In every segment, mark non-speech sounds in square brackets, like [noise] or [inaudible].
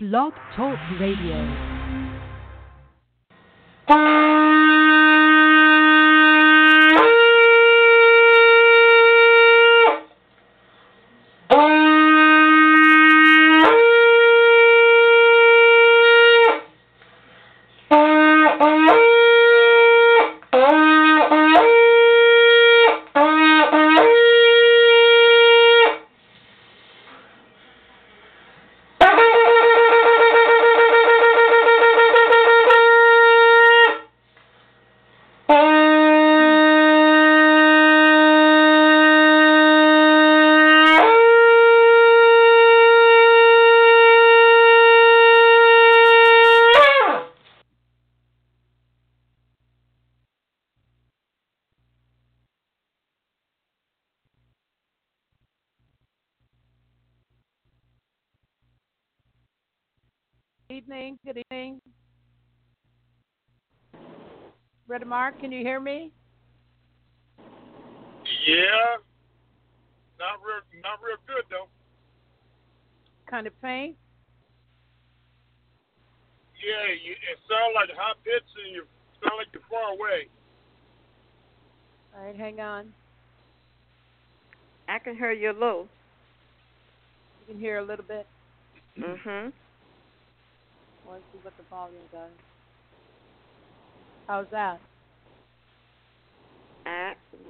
Blog Talk Radio. Can you hear me? Yeah. Not real not real good though. Kind of faint. Yeah, you, it sounds like high pitch and you sound like you're far away. All right, hang on. I can hear you low. You can hear a little bit. Mm Mhm. Let's see what the volume does. How's that?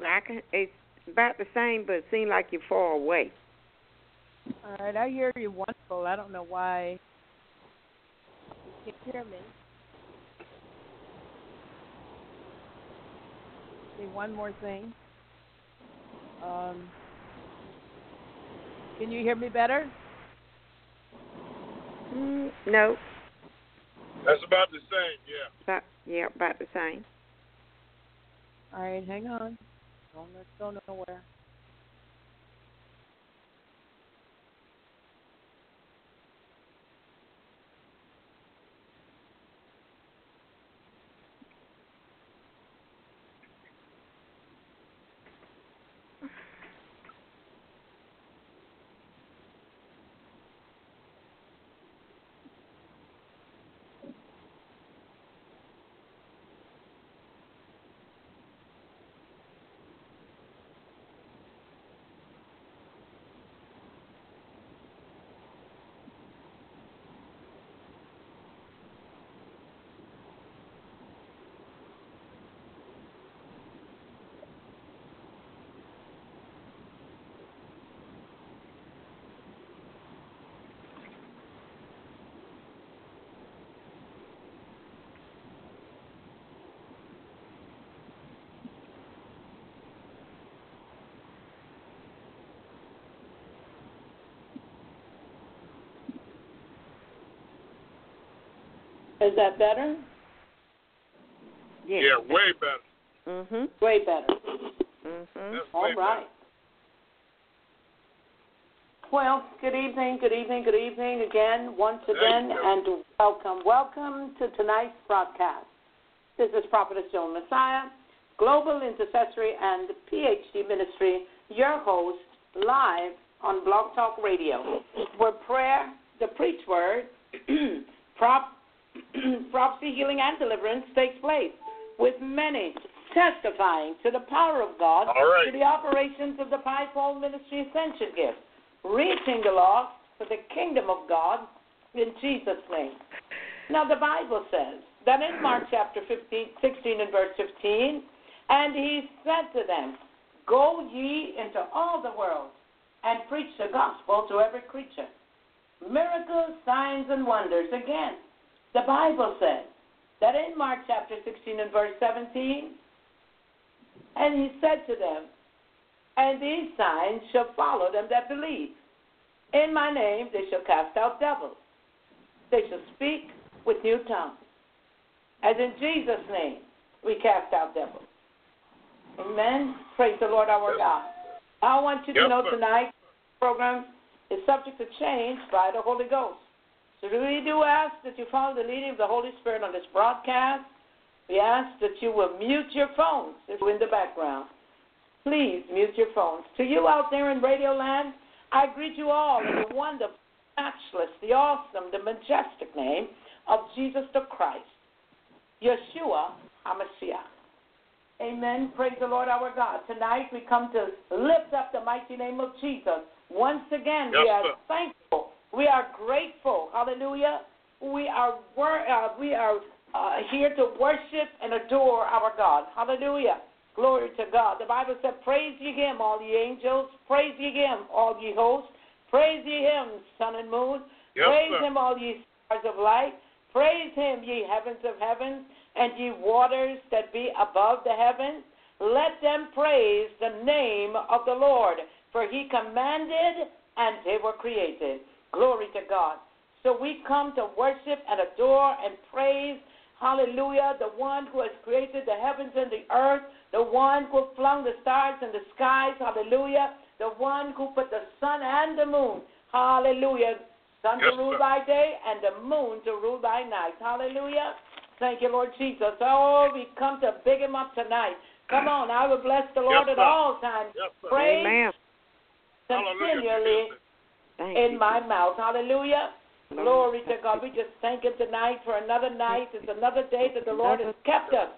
I I can. It's about the same, but it seems like you're far away. All right, I hear you wonderful. I don't know why you can't hear me. See, one more thing. Um, can you hear me better? Mm, no. That's about the same, yeah. About, yeah, about the same. All right, hang on. Don't let's go nowhere. Is that better? Yeah. Yeah, way better. Mhm. Way better. Mhm. That's All way right. Well, good evening, good evening, good evening again, once again, and welcome. Welcome to tonight's broadcast. This is Prophetess Joan Massiah, Global Intercessory and PhD Ministry, your host, live on Blog Talk Radio, where prayer, the preach word, [clears throat] prop, [clears throat] prophecy, healing, and deliverance takes place, with many testifying to the power of God right. to the operations of the fivefold ministry ascension gift, reaching the lost for the kingdom of God in Jesus' name. Now, the Bible says that in Mark chapter 15, 16 and verse 15, and he said to them, Go ye into all the world and preach the gospel to every creature. Miracles, signs, and wonders. Again, the Bible says that in Mark chapter 16 and verse 17, and he said to them, And these signs shall follow them that believe. In my name they shall cast out devils. They shall speak with new tongues. As in Jesus' name we cast out devils. Amen. Praise the Lord our. God. I want you to know tonight program is subject to change by the Holy Ghost. So we do ask that you follow the leading of the Holy Spirit on this broadcast. We ask that you will mute your phones if you're in the background. Please mute your phones. To you out there in Radio Land, I greet you all in the [clears throat] wonderful matchless, the awesome, the majestic name of Jesus the Christ, Yeshua HaMashiach. Amen. Praise the Lord our God. Tonight we come to lift up the mighty name of Jesus. Once again, Yes, we are sir. thankful. We are grateful. Hallelujah. We are uh, we are uh, here to worship and adore our God. Hallelujah. Glory to God. The Bible said, Praise ye him, all ye angels. Praise ye him, all ye hosts. Praise ye him, sun and moon. Yes, Praise sir. him, all ye stars of light. Praise him, ye heavens of heavens, and ye waters that be above the heavens. Let them praise the name of the Lord, for he commanded, and they were created. Glory to God. So we come to worship and adore and praise, hallelujah, the one who has created the heavens and the earth, the one who flung the stars in the skies, hallelujah, the one who put the sun and the moon, hallelujah, sun Yes, to rule sir. by day and the moon to rule by night, hallelujah. Thank you, Lord Jesus. Oh, we come to big him up tonight. Come on, I will bless the Lord Yes, at all times. Yes. Praise Amen. Hallelujah. Continually Thank in you. my mouth. Hallelujah. Glory to God. We just thank Him tonight for another night. It's another day that the Lord has kept us.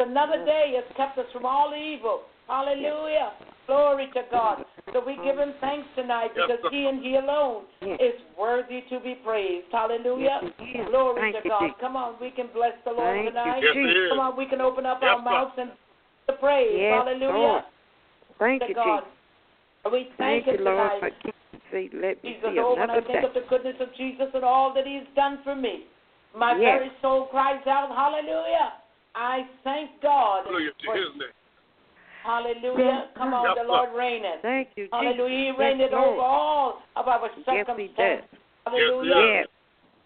Another Yes. day has kept us from all evil. Hallelujah. Glory to God. So we give Him thanks tonight because. He and He alone is worthy to be praised. Hallelujah. Yes, he is. Glory to God. Come on, we can bless the Lord tonight. Yes, Jesus. it is. Come on, we can open up our mouths and praise. Hallelujah. Thank you, God. Jesus. We thank, Thank you, Him Lord, tonight. For keeping see, let me Jesus, see oh, when I think day. of the goodness of Jesus and all that He's done for me, my Yes. very soul cries out, Hallelujah. I thank God. Hallelujah for- his name. hallelujah. Come on, Yes, the. Lord reigneth. Thank you, Jesus. Hallelujah. He reigneth Lord. over all of our Yes, he circumstances. does. Hallelujah. Yes.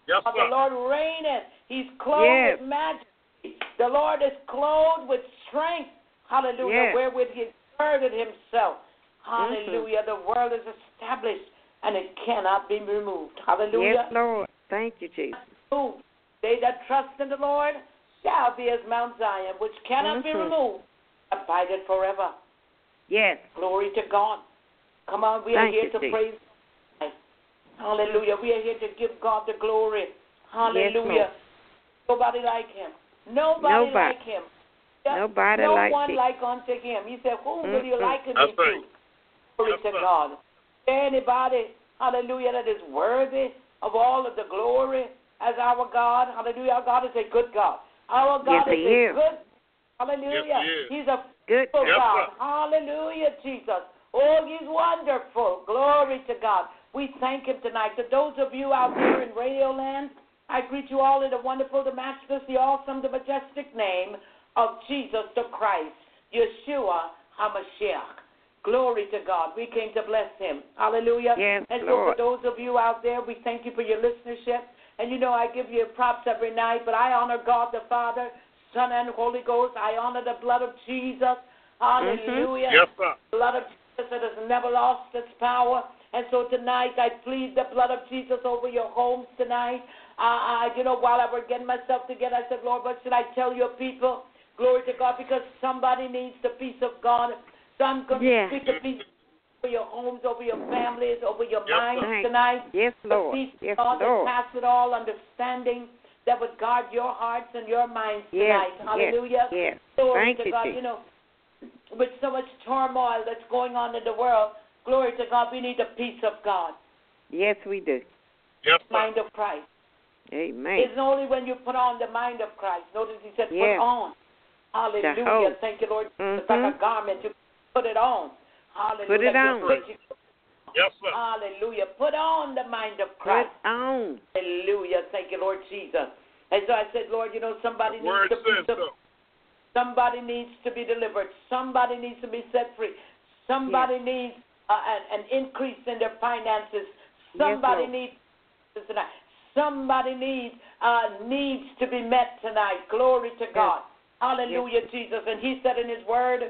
Yes, For. The Lord reigneth. He's clothed Yes. with majesty. The Lord is clothed with strength. Hallelujah. Yes. Wherewith he girded himself. Mm-hmm. Hallelujah. The world is established and it cannot be removed. Hallelujah. Yes, Lord. Thank you, Jesus. removed. They that trust in the Lord shall be as Mount Zion, which cannot be Mhm. removed, abided forever. Yes. Glory to God. Come on, we Thank are here you, to Jesus. praise Hallelujah. We are here to give God the glory. Hallelujah. Yes, Nobody like him. Nobody, like Him. Nobody. like him. Yeah, Nobody no like one Jesus. like unto him. He said, Whom will you liken me to? Glory Yes, to sir. God. Anybody, hallelujah, that is worthy of all of the glory as our God? Hallelujah. Our God is a good God. Our God Yes, is he a is. good Hallelujah. Yes, he is. He's a Good. faithful Yes, God. sir. Hallelujah, Jesus. Oh, he's wonderful. Glory to God. We thank him tonight. To those of you out there in Radio Land, I greet you all in the wonderful, the matchless, the awesome, the majestic name of Jesus the Christ, Yeshua HaMashiach. Glory to God. We came to bless him. Hallelujah. Yes, and so Lord. for those of you out there, we thank you for your listenership. And you know I give you props every night, but I honor God the Father, Son, and Holy Ghost. I honor the blood of Jesus. Hallelujah Yes, sir. blood of Jesus that has never lost its power. And so tonight, I plead the blood of Jesus over your homes tonight. Uh, I, you know, while I was getting myself together, I said, Lord, what should I tell your people? Glory to God, because somebody needs the peace of God. So I'm going to Yeah. speak the peace over your homes, over your families, over your Yes, minds Thank- tonight. Yes, The Lord. peace of Yes, God that Lord. passes all understanding that would guard your hearts and your minds Yes. tonight. Hallelujah. Yes. Yes. Glory Thank to you, God. Jesus. You know, with so much turmoil that's going on in the world, glory to God, we need the peace of God, Yes, we do. Yes, mind of Christ. Amen. It's only when you put on the mind of Christ. Notice he said, Yes. put on. Hallelujah. Thank you, Lord. It's like a mm-hmm. garment. You put it on. Hallelujah. Put it on. Yes, sir. Hallelujah. Put on the mind of Christ. Put Christ. on. Hallelujah. Thank you, Lord Jesus. And so I said, Lord, you know, somebody needs the says peace so. Somebody needs to be delivered. Somebody needs to be set free. Somebody needs uh, an, an increase in their finances. Somebody Lord. needs tonight. Somebody needs uh, needs to be met tonight. Glory to God. Hallelujah, Jesus. And He said in His Word,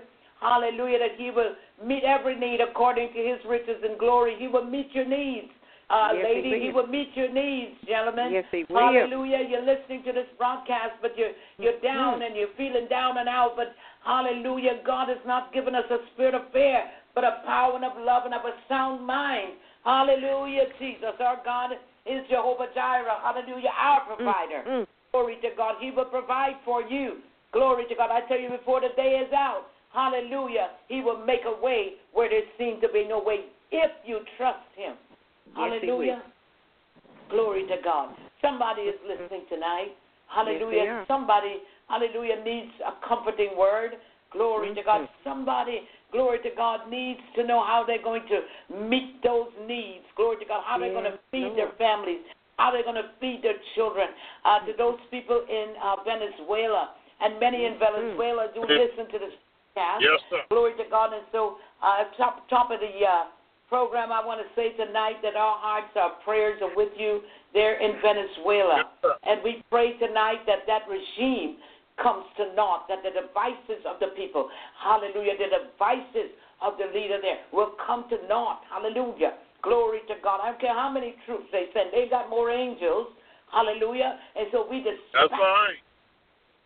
Hallelujah, that He will meet every need according to His riches and glory. He will meet your needs. Uh, Yes, He lady, will. he will meet your needs, gentlemen. Yes, He will. Hallelujah. You're listening to this broadcast, but you're you're down Mhm. and you're feeling down and out. But hallelujah, God has not given us a spirit of fear, but a power and of love and of a sound mind. Hallelujah, Jesus. Our God is Jehovah Jireh. Hallelujah, our provider. Mm, mm. Glory to God. He will provide for you. Glory to God. I tell you before the day is out. Hallelujah. He will make a way where there seems to be no way if you trust Him. Yes, Hallelujah. Glory to God. Somebody is listening tonight. Hallelujah. are. Somebody, hallelujah, needs a comforting word. Glory to God. Somebody, glory to God, needs to know how they're going to meet those needs. Glory to God. How they're going to Yes, feed their families. How they're going to feed their children. Uh, to those people in uh, Venezuela. And many in Venezuela do listen to this podcast. Yes, sir. Glory to God. And so, uh, top top of the uh, program, I want to say tonight that our hearts, our prayers are with you there in Venezuela, Yes, and we pray tonight that that regime comes to naught, that the devices of the people, Hallelujah, the devices of the leader there will come to naught, Hallelujah. Glory to God. I don't care how many troops they send; they got more angels, Hallelujah. And so we That's right.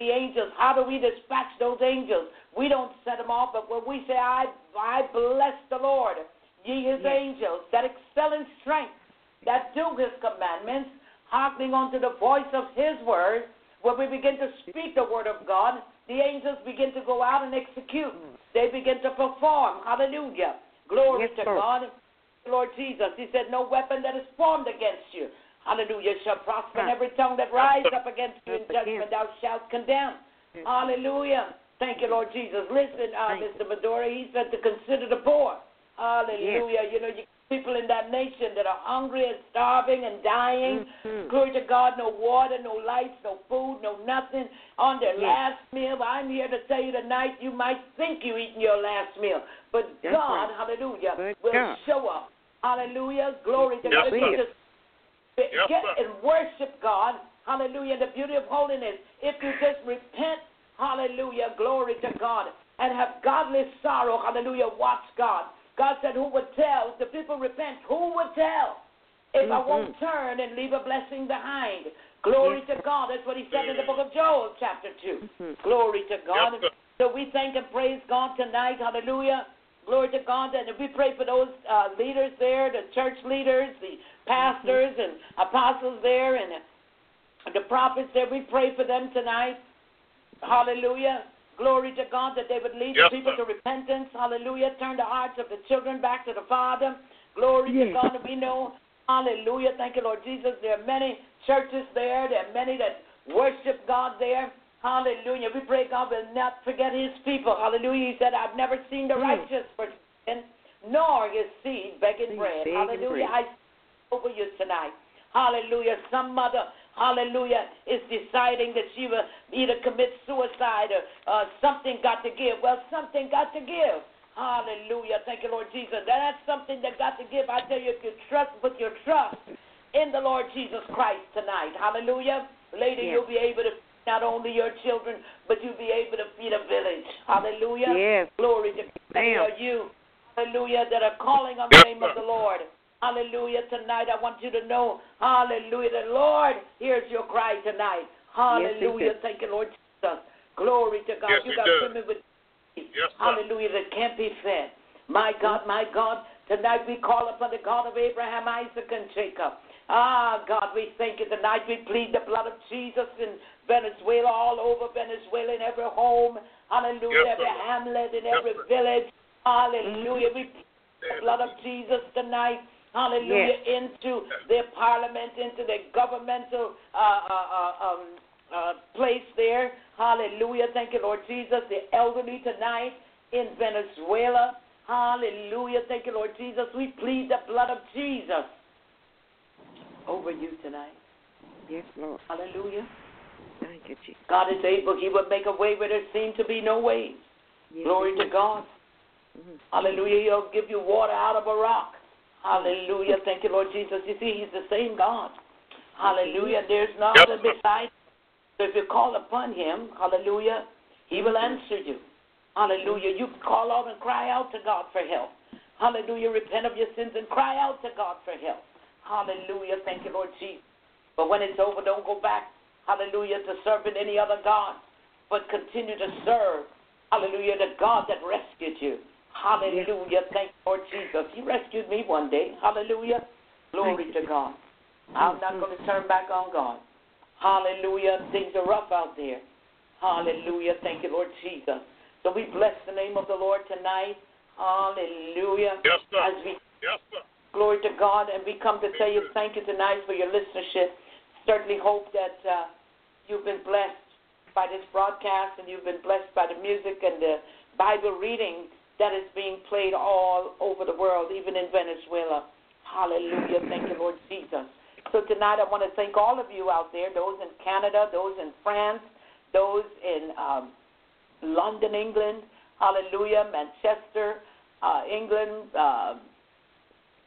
The angels. How do we dispatch those angels? We don't set them off, but when we say, I, I bless the Lord, ye his Yes. angels, that excel in strength, that do his commandments, hearkening unto the voice of his word, when we begin to speak the word of God, the angels begin to go out and execute. Mm. They begin to perform. Hallelujah. Glory Yes, to Lord. God. Lord Jesus, he said, No weapon that is formed against you, hallelujah, shall prosper, and every tongue that rise up against you in judgment thou shalt condemn. Hallelujah. Thank you, Lord Jesus. Listen, uh, Mr. Maduro, he said to consider the poor. Hallelujah. You know, you people in that nation that are hungry and starving and dying. Mhm. Glory to God, no water, no lights, no food, no nothing on their Yes. last meal. I'm here to tell you tonight, you might think you're eating your last meal, but That's God, right. hallelujah, will God. show up. Hallelujah. Glory to Yes, God. Just Yes, get sir. and worship God. Hallelujah. The beauty of holiness. If you just repent, hallelujah, glory to God, and have godly sorrow, hallelujah, watch God. God said, Who would tell? If the people repent, who would tell? If I won't turn and leave a blessing behind. Glory to God. That's what he said in the book of Joel, chapter 2. Mhm. Glory to God. Yes, so we thank and praise God tonight. Hallelujah. Glory to God. And we pray for those uh, leaders there, the church leaders, the pastors and apostles there, and the prophets there. We pray for them tonight. Hallelujah. Glory to God that they would lead Yes, the people sir. to repentance. Hallelujah. Turn the hearts of the children back to the Father. Glory to God. And we know, hallelujah. Thank you, Lord Jesus. There are many churches there. There are many that worship God there. Hallelujah. We pray God will not forget his people. Hallelujah. He said, I've never seen the Mm. righteous forsaken, nor his seed begging Seed bread. Hallelujah. I over you tonight. Hallelujah. Some mother, hallelujah, is deciding that she will either commit suicide or uh, something got to give. Well, something got to give. Hallelujah. Thank you, Lord Jesus. That's something that got to give. I tell you, if you trust, put your trust in the Lord Jesus Christ tonight. Hallelujah. Later, Yes. you'll be able to feed not only your children, but you'll be able to feed a village. Hallelujah. Yes. Glory to God. You, hallelujah, that are calling on the name of the Lord. Hallelujah. Tonight, I want you to know, hallelujah, the Lord hears your cry tonight. Hallelujah. does. Thank you, Lord Jesus. Glory to God. Yes, you got does. women with Yes, sir. hallelujah, that can't be fed. My God, my God, tonight we call upon the God of Abraham, Isaac, and Jacob. Ah, God, we thank you tonight. We plead the blood of Jesus in Venezuela, all over Venezuela, in every home. Hallelujah, Yes, every sir. hamlet, in Yes, every sir. village. Hallelujah. We plead the blood of Jesus tonight. Hallelujah. Into their parliament, into their governmental uh, uh, uh, um, uh, place there. Hallelujah. Thank you, Lord Jesus. The elderly tonight in Venezuela. Hallelujah. Thank you, Lord Jesus. We plead the blood of Jesus over you tonight. Yes, Lord. Hallelujah. Thank you, Jesus. God is able. He will make a way where there seemed to be no way. Yes, Glory to. God. Mhm. Hallelujah. He'll give you water out of a rock. Hallelujah. Thank you, Lord Jesus. You see, He's the same God. Hallelujah. There's no Yes, other sir. beside. So if you call upon Him, hallelujah, He will answer you. Hallelujah. You call out and cry out to God for help. Hallelujah. Repent of your sins and cry out to God for help. Hallelujah. Thank you, Lord Jesus. But when it's over, don't go back, hallelujah, to serving any other God, but continue to serve, hallelujah, the God that rescued you. Hallelujah. Thank you, Lord Jesus. You rescued me one day. Hallelujah. Glory to God. I'm not going to turn back on God. Hallelujah. Things are rough out there. Hallelujah. Thank you, Lord Jesus. So we bless the name of the Lord tonight. Hallelujah. Yes, sir. As we Yes, sir. Glory to God. And we come to tell you thank you tonight for your listenership. Certainly hope that uh, you've been blessed by this broadcast and you've been blessed by the music and the Bible reading that is being played all over the world, even in Venezuela. Hallelujah. Thank you, Lord Jesus. So tonight I want to thank all of you out there, those in Canada, those in France, those in um, London, England, hallelujah, Manchester, uh, England, uh,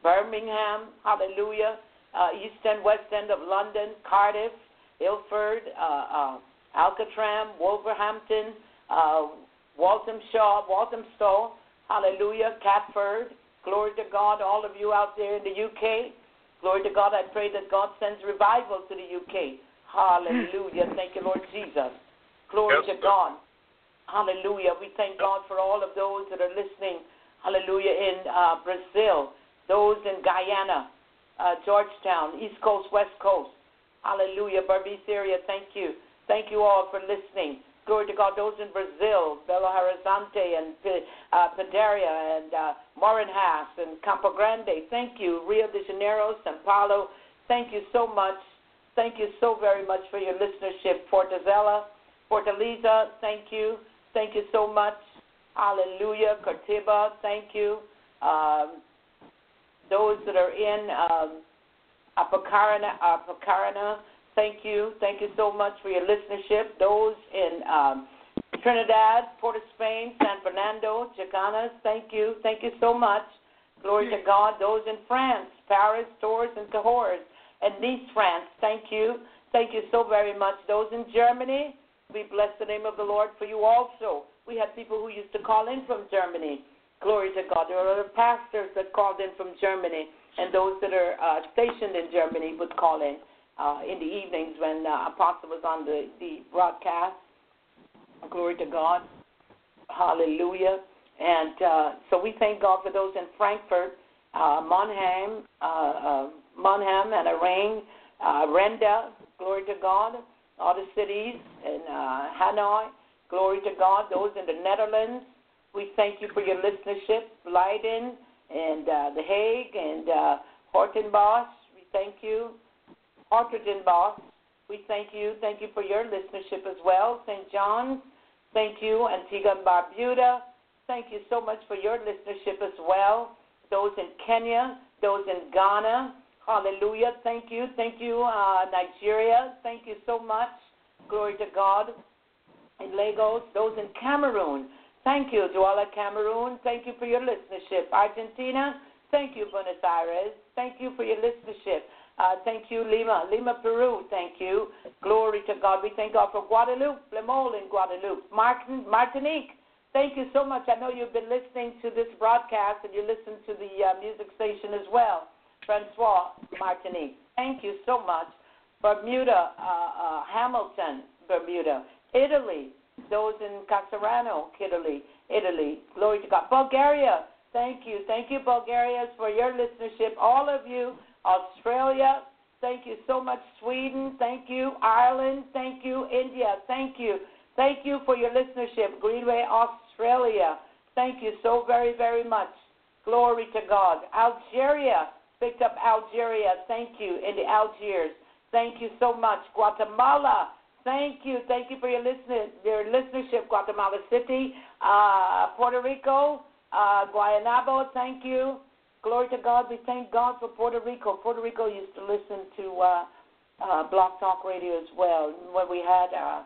Birmingham, hallelujah, uh, east and west end of London, Cardiff, Ilford, uh, uh, Alcatraz, Wolverhampton, uh, Walthamshire, Walthamstow, hallelujah, Catford, glory to God, all of you out there in the UK, glory to God, I pray that God sends revival to the UK, hallelujah, thank you, Lord Jesus, glory Yes, to. God, hallelujah, we thank God for all of those that are listening, hallelujah, in uh, Brazil, those in Guyana, uh, Georgetown, East Coast, West Coast. Hallelujah. Berbice area, thank you. Thank you all for listening. Glory to God. Those in Brazil, Belo Horizonte and uh, and uh, Morinhas and Campo Grande, thank you. Rio de Janeiro, Sao Paulo, thank you so much. Thank you so very much for your listenership. Fortaleza, Fortaleza, thank you. Thank you so much. Hallelujah. Curitiba, thank you. Um, those that are in um, Apucarana, thank you. Thank you so much for your listenership. Those in um, Trinidad, Port of Spain, San Fernando, Chaguanas, thank you. Thank you so much. Glory to God. Those in France, Paris, Tours, and Cahors, and Nice, France, thank you. Thank you so very much. Those in Germany, we bless the name of the Lord for you also. We had people who used to call in from Germany. Glory to God. There are other pastors that called in from Germany, and those that are uh, stationed in Germany would call in uh, in the evenings when uh, Apostle was on the, the broadcast. Glory to God. Hallelujah. And uh, so we thank God for those in Frankfurt, uh, Monheim, uh, uh, Monheim and Arang, uh, Renda, glory to God, all the cities in uh, Hanoi, glory to God, those in the Netherlands. We thank you for your listenership, Leiden and uh, The Hague and uh, Hortenbosch. We thank you. Hartridgenbosch. We thank you. Thank you for your listenership as well. St. John's. Thank you. Antigua and Barbuda. Thank you so much for your listenership as well. Those in Kenya, those in Ghana. Hallelujah. Thank you. Thank you, uh, Nigeria. Thank you so much. Glory to God. In Lagos, those in Cameroon. Thank you, Douala, Cameroon. Thank you for your listenership. Argentina, thank you, Buenos Aires. Thank you for your listenership. Uh, thank you, Lima. Lima, Peru, thank you. Glory to God. We thank God for Guadeloupe, Lemol in Guadeloupe. Martin, Martinique, thank you so much. I know you've been listening to this broadcast and you listen to the uh, music station as well. Francois, Martinique, thank you so much. Bermuda, uh, uh, Hamilton, Bermuda. Italy, those in Casarano, Italy, Italy. Glory to God. Bulgaria, thank you. Thank you, Bulgaria, for your listenership. All of you, Australia, thank you so much. Sweden, thank you. Ireland, thank you. India, thank you. Thank you for your listenership. Greenway, Australia, thank you so very, very much. Glory to God. Algeria, picked up Algeria, thank you. In the Algiers, thank you so much. Guatemala, Thank you. Thank you for your listener, your listenership, Guatemala City, uh, Puerto Rico, uh, Guaynabo. Thank you. Glory to God. We thank God for Puerto Rico. Puerto Rico used to listen to uh, uh, Blog Talk Radio as well. When we had uh,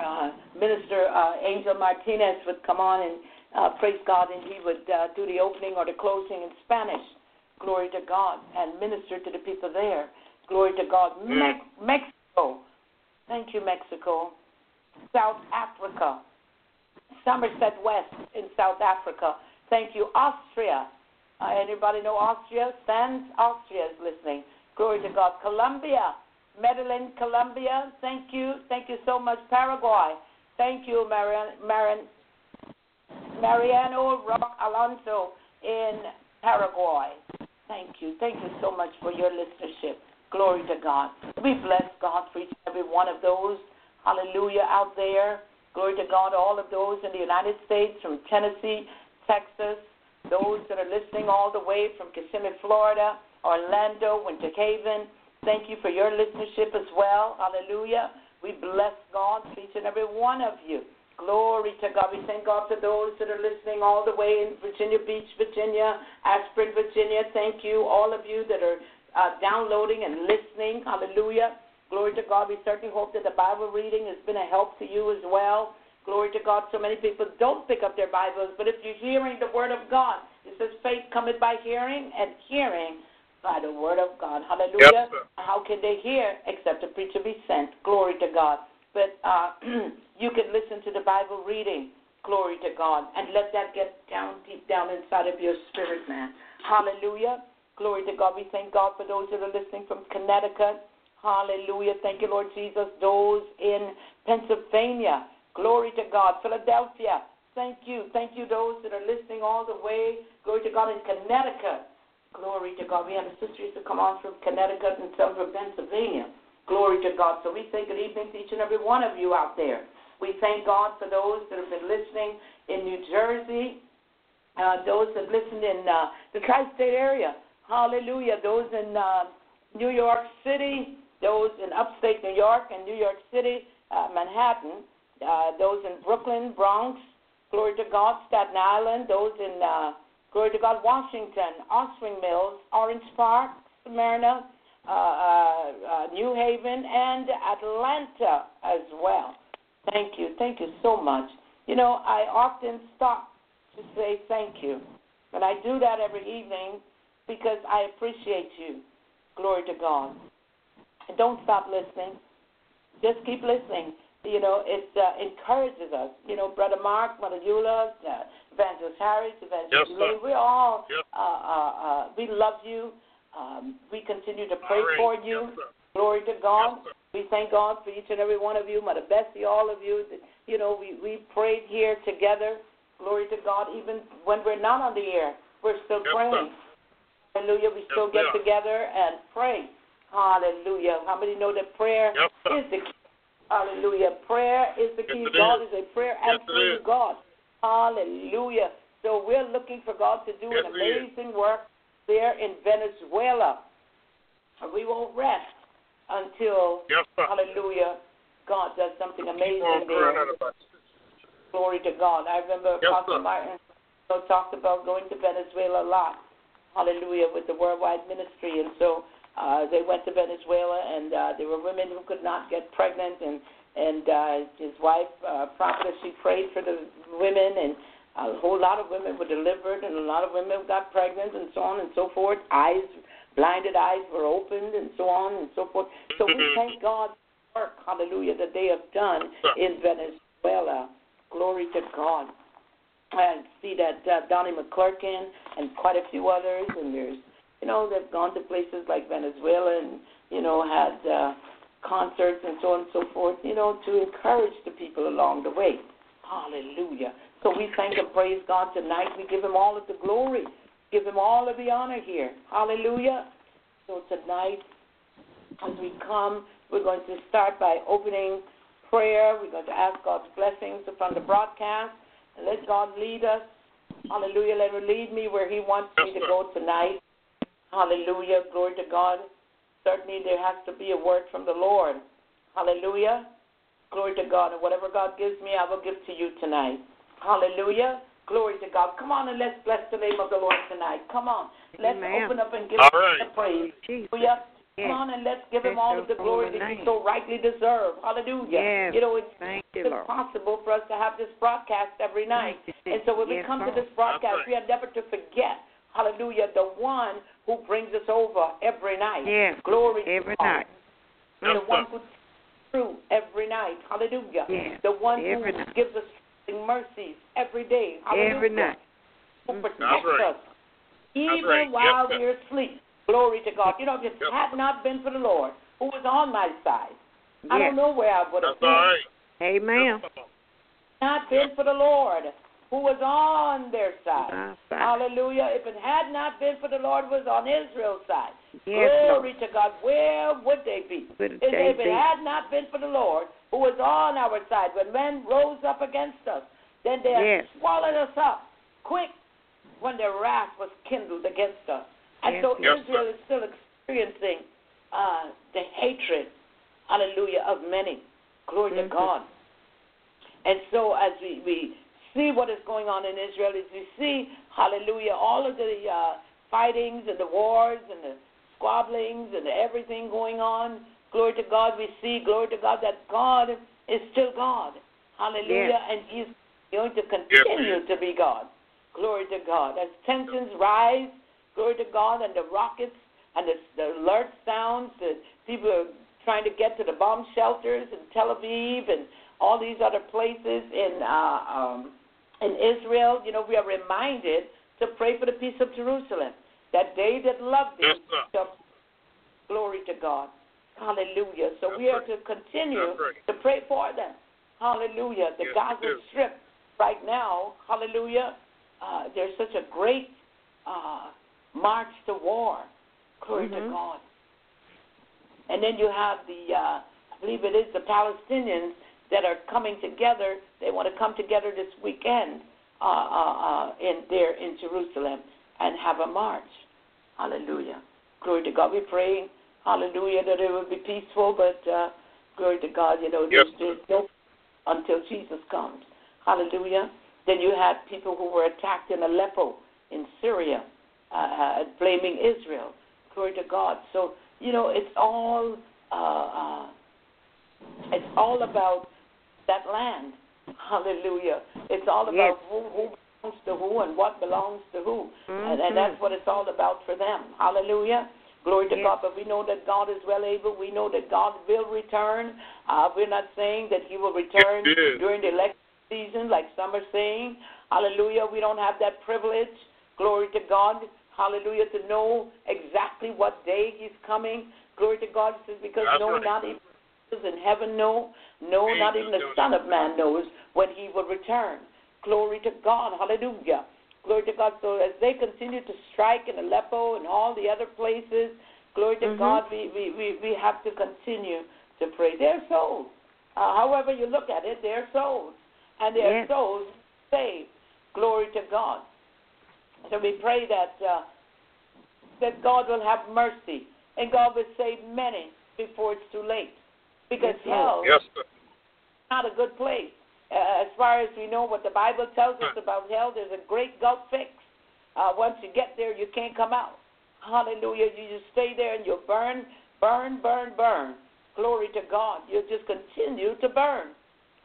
uh, Minister uh, Angel Martinez would come on and uh, praise God, and he would uh, do the opening or the closing in Spanish. Glory to God, and minister to the people there. Glory to God. Me- Mexico. Thank you, Mexico. South Africa. Somerset West in South Africa. Thank you, Austria. Uh, anybody know Austria? Sans Austria is listening. Glory to God. Colombia. Medellin, Colombia. Thank you. Thank you so much. Paraguay. Thank you, Marin, Marin, Mariano Roque Alonso in Paraguay. Thank you. Thank you so much for your listenership. Glory to God. We bless God for each and every one of those. Hallelujah out there. Glory to God, all of those in the United States, from Tennessee, Texas, those that are listening all the way from Kissimmee, Florida, Orlando, Winter Haven. Thank you for your listenership as well. Hallelujah. We bless God for each and every one of you. Glory to God. We thank God for those that are listening all the way in Virginia Beach, Virginia, Ashburn, Virginia. Thank you, all of you that are uh, downloading and listening. Hallelujah. Glory to God. We certainly hope that the Bible reading has been a help to you as well. Glory to God. So many people don't pick up their Bibles, but if you're hearing the Word of God, it says faith cometh by hearing, and hearing by the Word of God. Hallelujah. Yes, How can they hear except a preacher be sent? Glory to God. But uh, [clears throat] you can listen to the Bible reading. Glory to God. And let that get down deep down inside of your spirit, man. Hallelujah. Glory to God. We thank God for those that are listening from Connecticut. Hallelujah. Thank you, Lord Jesus. Those in Pennsylvania. Glory to God. Philadelphia. Thank you. Thank you, those that are listening all the way. Glory to God in Connecticut. Glory to God. We have a sister used to come on from Connecticut and some from Pennsylvania. Glory to God. So we say good evening to each and every one of you out there. We thank God for those that have been listening in New Jersey, uh, those that listened in uh, the tri state area. Hallelujah. Those in uh, New York City, those in upstate New York and New York City, uh, Manhattan, uh, those in Brooklyn, Bronx, glory to God, Staten Island, those in, uh, glory to God, Washington, Owings Mills, Orange Park, Smyrna, uh, uh, uh, New Haven, and Atlanta as well. Thank you. Thank you so much. You know, I often stop to say thank you. And I do that every evening because I appreciate you. Glory to God. And don't stop listening. Just keep listening. You know, it uh, encourages us. You know, Brother Mark, Mother Eula, uh, Evangelist Harris, Evangelist Yes, Lee, we're all, Yes. uh, uh, uh, we love you. Um, we continue to pray right. for you. Yes. Glory to God. Yes. We thank God for each and every one of you, Mother Bessie, all of you. You know, we, we prayed here together. Glory to God. Even when we're not on the air, we're still Yes, praying. Hallelujah. We still get together and pray. Hallelujah. How many know that prayer Yes, is the key? Hallelujah. Prayer is the key. it God is. is a prayer Yes, answering is. God. Hallelujah. So we're looking for God to do Yes, an amazing work there in Venezuela. And we won't rest until Yes. Hallelujah. God does something amazing there. out about it. Glory to God. I remember Yes, Apostle sir. Martin talked about going to Venezuela a lot. Hallelujah, with the worldwide ministry. And so uh, they went to Venezuela, and uh, there were women who could not get pregnant, and and uh, his wife, uh, prophetess, she prayed for the women, and a whole lot of women were delivered, and a lot of women got pregnant, and so on and so forth. Eyes, blinded eyes were opened, and so on and so forth. So we thank God for the work, hallelujah, that they have done in Venezuela. Glory to God. I see that uh, Donnie McClurkin and quite a few others, and there's, you know, they've gone to places like Venezuela and, you know, had uh, concerts and so on and so forth, you know, to encourage the people along the way. Hallelujah. So we thank and praise God tonight. We give Him all of the glory, give Him all of the honor here. Hallelujah. So tonight, as we come, we're going to start by opening prayer. We're going to ask God's blessings upon the broadcast. And let God lead us. Hallelujah. Let Him lead me where He wants me to go tonight. Hallelujah. Glory to God. Certainly there has to be a word from the Lord. Hallelujah. Glory to God. And whatever God gives me, I will give to you tonight. Hallelujah. Glory to God. Come on and let's bless the name of the Lord tonight. Come on. Let's Amen. open up and give All Him right. the praise. Jesus. Hallelujah. Yes. Come on and let's give him all your of the glory that he so rightly deserves. Hallelujah. Yes. You know, it's Thank you, it's Lord. for us to have this broadcast every night. And so when we Yes, come to this broadcast, That's we are never to forget, hallelujah, the one who brings us over every night. Yes. Glory Every to God. night. The Yes, one sir. who through every night. Hallelujah. Yes. The one Every who night. gives us mercies every day. Hallelujah. Every night. Who Mhm. protects That's right. us even right. While sir. we're asleep. Glory to God. You know, if it Yes, had not been for the Lord who was on my side, I don't know where I would have That's been. all right. Amen. Yes, sir. Not been for the Lord. Who was on their side. Side. Hallelujah. If it had not been for the Lord was on Israel's side. Yes, Glory to God. Where would they be? Would If, they if it be? had not been for the Lord who was on our side, when men rose up against us, then they had Yes. swallowed us up quick when their wrath was kindled against us. And Yes, so Yes, Israel is still experiencing uh, the hatred, hallelujah, of many. Glory to Mhm. God. And so as we, we see what is going on in Israel, as we see, hallelujah, all of the uh, fightings and the wars and the squabblings and everything going on, glory to God, we see, glory to God, that God is still God. Hallelujah. And He's going to continue to be God. Glory to God. As tensions rise, glory to God, and the rockets and the, the alert sounds, that people are trying to get to the bomb shelters in Tel Aviv and all these other places in uh, um, in Israel. You know, we are reminded to pray for the peace of Jerusalem. That they that love thee Yes, shall glory to God. Hallelujah. So That's we are right. to continue right. to pray for them. Hallelujah. The Yes, Gaza we. Strip right now, hallelujah, uh, there's such a great uh, march to war. Glory to Mhm. God. And then you have the, uh, I believe it is the Palestinians that are coming together. They want to come together this weekend uh, uh, uh, in there in Jerusalem and have a march. Hallelujah. Glory to God. We pray, hallelujah, that it will be peaceful, but uh, glory to God, you know, Yes, there's, there's no until Jesus comes. Hallelujah. Then you had people who were attacked in Aleppo in Syria, uh, uh, blaming Israel. Glory to God. So you know, it's all uh, uh, it's all about that land. Hallelujah. It's all about Yes. who, who belongs to who and what belongs to who, and, Mhm. and that's what it's all about for them. Hallelujah. Glory to Yes. God. But we know that God is well able. We know that God will return. Uh, we're not saying that He will return Yes, during the election season, like some are saying. Hallelujah. We don't have that privilege. Glory to God. Hallelujah. To know exactly what day He's coming. Glory to God. Because That's no, right. not even angels in heaven know. No, not even the Son of Man knows when He will return. Glory to God. Hallelujah. Glory to God. So as they continue to strike in Aleppo and all the other places, glory to Mhm. God, we, we, we, we have to continue to pray. They're souls. Uh, however you look at it, they're souls. And they're Yes. souls saved. Glory to God. So we pray that uh, that God will have mercy and God will save many before it's too late. Because Yes, hell Yes, sir. is not a good place. Uh, as far as we know what the Bible tells us about hell, there's a great gulf fix. Uh, once you get there, you can't come out. Hallelujah. You just stay there and you'll burn, burn, burn, burn. Glory to God. You'll just continue to burn.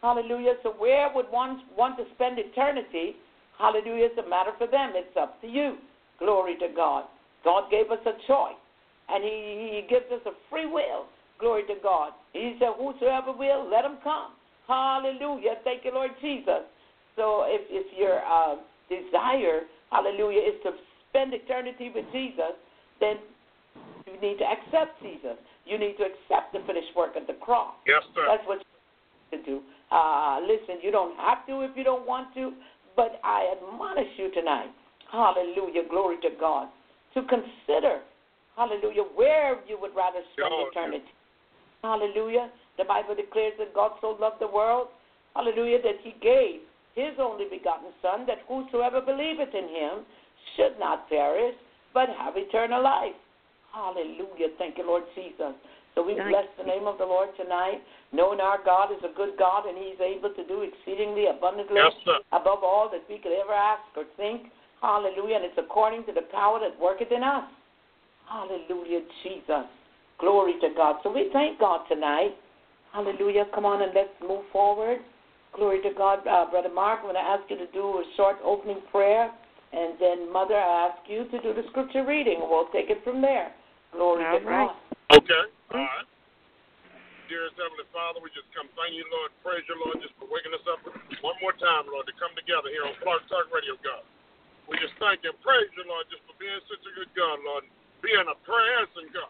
Hallelujah. So where would one want to spend eternity? Hallelujah. It's a matter for them. It's up to you. Glory to God. God gave us a choice. And he, he gives us a free will. Glory to God. He said, Whosoever will, let him come. Hallelujah. Thank you, Lord Jesus. So if, if your uh, desire, hallelujah, is to spend eternity with Jesus, then you need to accept Jesus. You need to accept the finished work of the cross. Yes, sir. That's what you need to do. Uh, listen, you don't have to if you don't want to, but I admonish you tonight, hallelujah, glory to God, to consider, hallelujah, where you would rather spend eternity. Hallelujah. The Bible declares that God so loved the world, hallelujah, that he gave his only begotten Son, that whosoever believeth in him should not perish, but have eternal life. Hallelujah. Thank you, Lord Jesus. So we bless the name of the Lord tonight, knowing our God is a good God and He's able to do exceedingly abundantly Yes, above all that we could ever ask or think. Hallelujah. And it's according to the power that worketh in us. Hallelujah, Jesus. Glory to God. So we thank God tonight. Hallelujah. Come on and let's move forward. Glory to God. Uh, Brother Mark, I'm going to ask you to do a short opening prayer. And then, Mother, I ask you to do the scripture reading. We'll take it from there. Glory All to right. God. Okay. All right. Dearest Heavenly Father, we just come thank you, Lord. Praise you, Lord, just for waking us up one more time, Lord, to come together here on Clark Talk Radio, God. We just thank you and praise you, Lord, just for being such a good God, Lord, being a prayer answering God.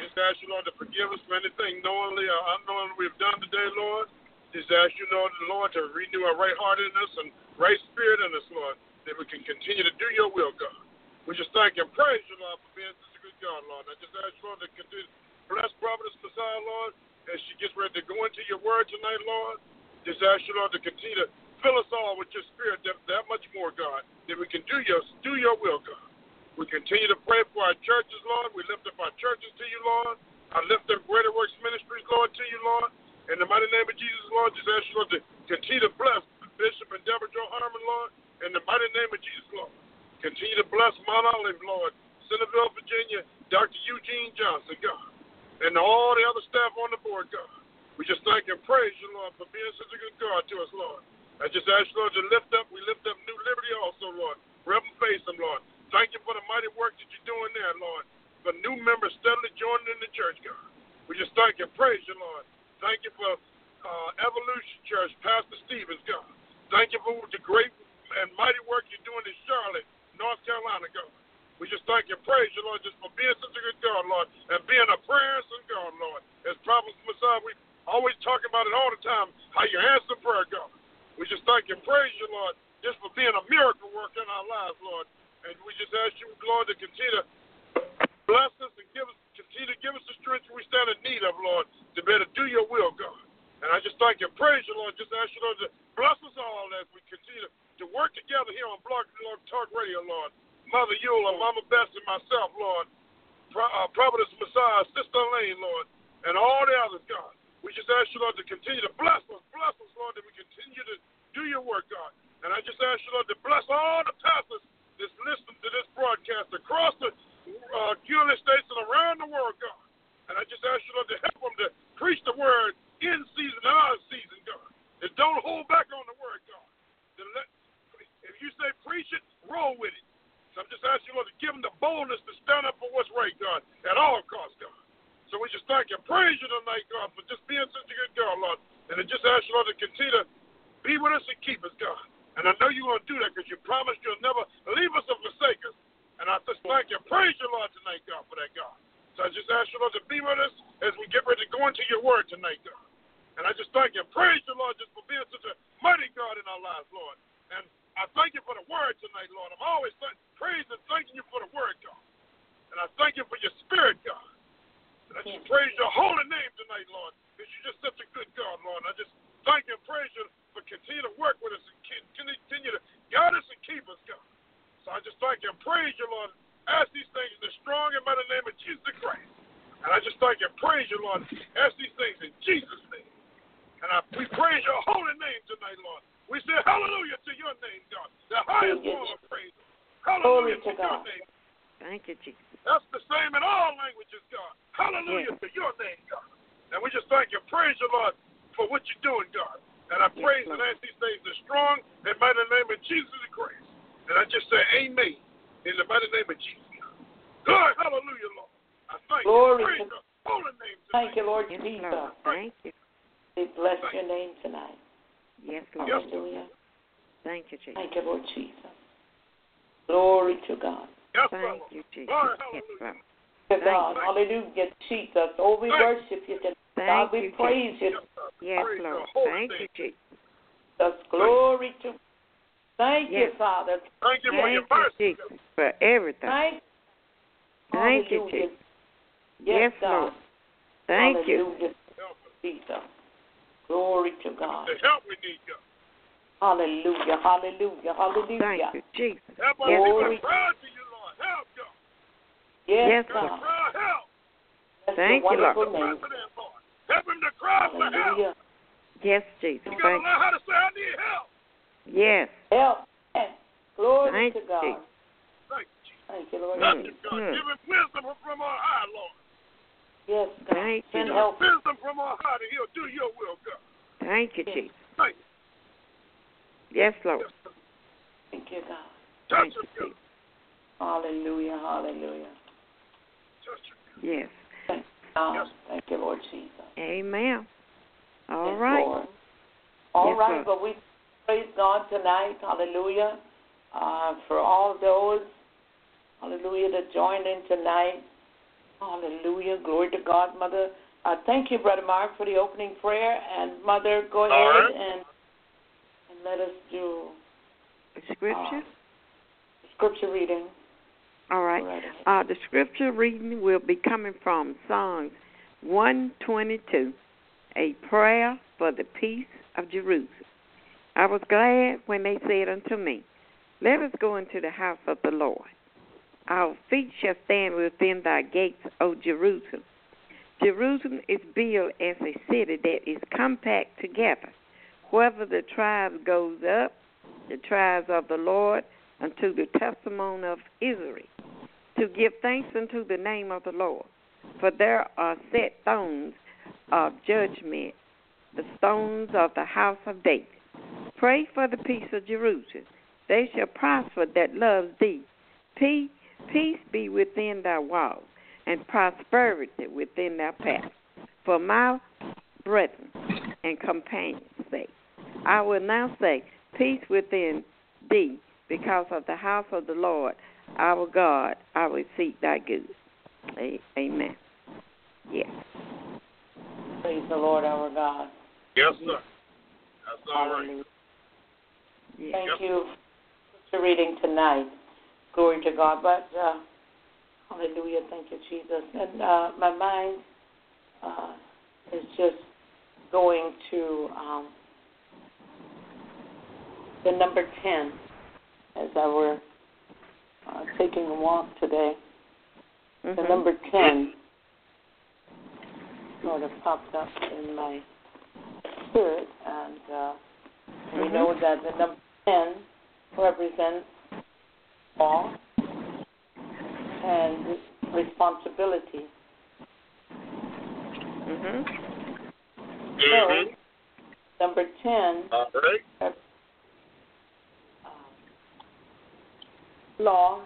Just ask you, Lord, to forgive us for anything knowingly or unknowingly we've done today, Lord. Just ask you, Lord, Lord, to renew our right heart in us and right spirit in us, Lord, that we can continue to do your will, God. We just thank and praise you, Lord, for being such a good God, Lord. I just ask you, Lord, to continue to bless Prophetess Massiah, Lord, as she gets ready to go into your word tonight, Lord. Just ask you, Lord, to continue to fill us all with your spirit that, that much more, God, that we can do your do your will, God. We continue to pray for our churches, Lord. We lift up our churches to you, Lord. I lift up Greater Works Ministries, Lord, to you, Lord. In the mighty name of Jesus, Lord, just ask you, Lord, to continue to bless Bishop and Deborah Joe Harmon, Lord. In the mighty name of Jesus, Lord. Continue to bless Mount Olive, Lord. Centreville, Virginia, Dr. Eugene Johnson, God. And all the other staff on the board, God. We just thank and praise you, Lord, for being such a good God to us, Lord. I just ask you, Lord, to lift up. We lift up New Liberty also, Lord. Reverend Faithom, Lord. Thank you for the mighty work that you're doing there, Lord. For new members steadily joining in the church, God. We just thank you praise you, Lord. Thank you for uh, Evolution Church, Pastor Stevens, God. Thank you for the great and mighty work you're doing in Charlotte, North Carolina, God. We just thank you praise you, Lord, just for being such a good God, Lord, and being a prayers and God, Lord. As Prophet Massiah, we always talk about it all the time, how you answer prayer, God. We just thank you praise you, Lord, just for being a miracle work in our lives, Lord. And we just ask you, Lord, to continue to bless us and give us continue to give us the strength we stand in need of, Lord, to be able to do your will, God. And I just thank and praise you, Lord. Just ask you, Lord, to bless us all as we continue to work together here on Blog Talk Radio, Lord. Mother Eula, Mama Bess, and myself, Lord. Pro, uh, Prophetess Thank you, Jesus. Hallelujah. Hallelujah. Yes. Thank you, Yes. Thank you, Lord Jesus. Amen. All yes, right. Lord. All Yes, right, Lord. but we praise God tonight, hallelujah, uh, for all those, hallelujah, that joined in tonight. Hallelujah. Glory to God, Mother uh, thank you, Brother Mark, for the opening prayer. And Mother, go ahead All right. and and let us do Scripture. uh, scripture reading. All right. Go right ahead. Uh, the scripture reading will be coming from Psalms 122, a prayer for the peace of Jerusalem. I was glad when they said unto me, Let us go into the house of the Lord. Our feet shall stand within thy gates, O Jerusalem. Jerusalem is built as a city that is compact together. Wherever the tribes goes up, the tribes of the Lord, unto the testimony of Israel to give thanks unto the name of the Lord. For there are set stones of judgment, the stones of the house of David. Pray for the peace of Jerusalem. They shall prosper that love thee. Peace, peace be within thy walls, and prosperity within thy paths. For my brethren and companions' sake, I will now say, Peace within thee, because of the house of the Lord our God, I will seek thy good. Amen. Yes. Praise the Lord, our God. Yes, sir. That's all right. Hallelujah. yes. Thank Yep. you for reading tonight. Glory to God. But uh, hallelujah, thank you, Jesus. And uh, my mind uh, is just going to um, the number ten as I were uh, taking a walk today. The Mhm. number ten sort of popped up in my spirit, and uh, we Mhm. know that the number ten represents law and responsibility. Mhm. Mm-hmm. Number ten, All right. uh, law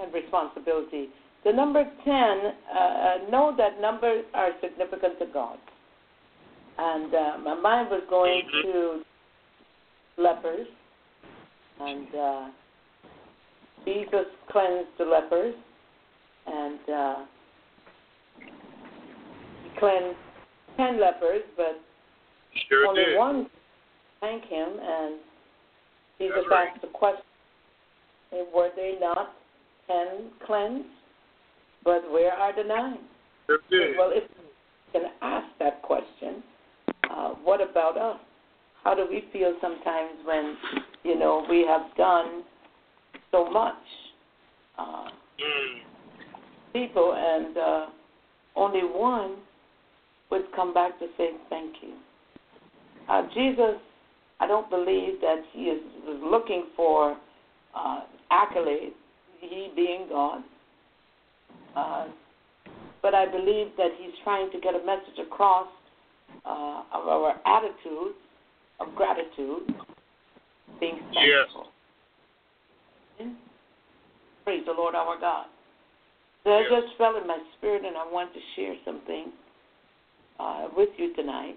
and responsibility. The number ten, uh, uh, know that numbers are significant to God. And uh, my mind was going Mhm. to lepers, and uh, Jesus cleansed the lepers, and uh, he cleansed ten lepers, but Sure only did. one thank him, and Jesus That's right. asked the question: Were they not ten cleansed? But where are the nine? Well, if we can ask that question, uh, what about us? How do we feel sometimes when you know we have done so much? Uh, Mm. people, and uh, only one would come back to say thank you. Uh, Jesus, I don't believe that he is was looking for uh, accolades, he being God. Uh, but I believe that he's trying to get a message across uh, of our attitude of gratitude, being Yes. thankful. Praise the Lord our God. So I just felt in my spirit, and I want to share something uh, with you tonight.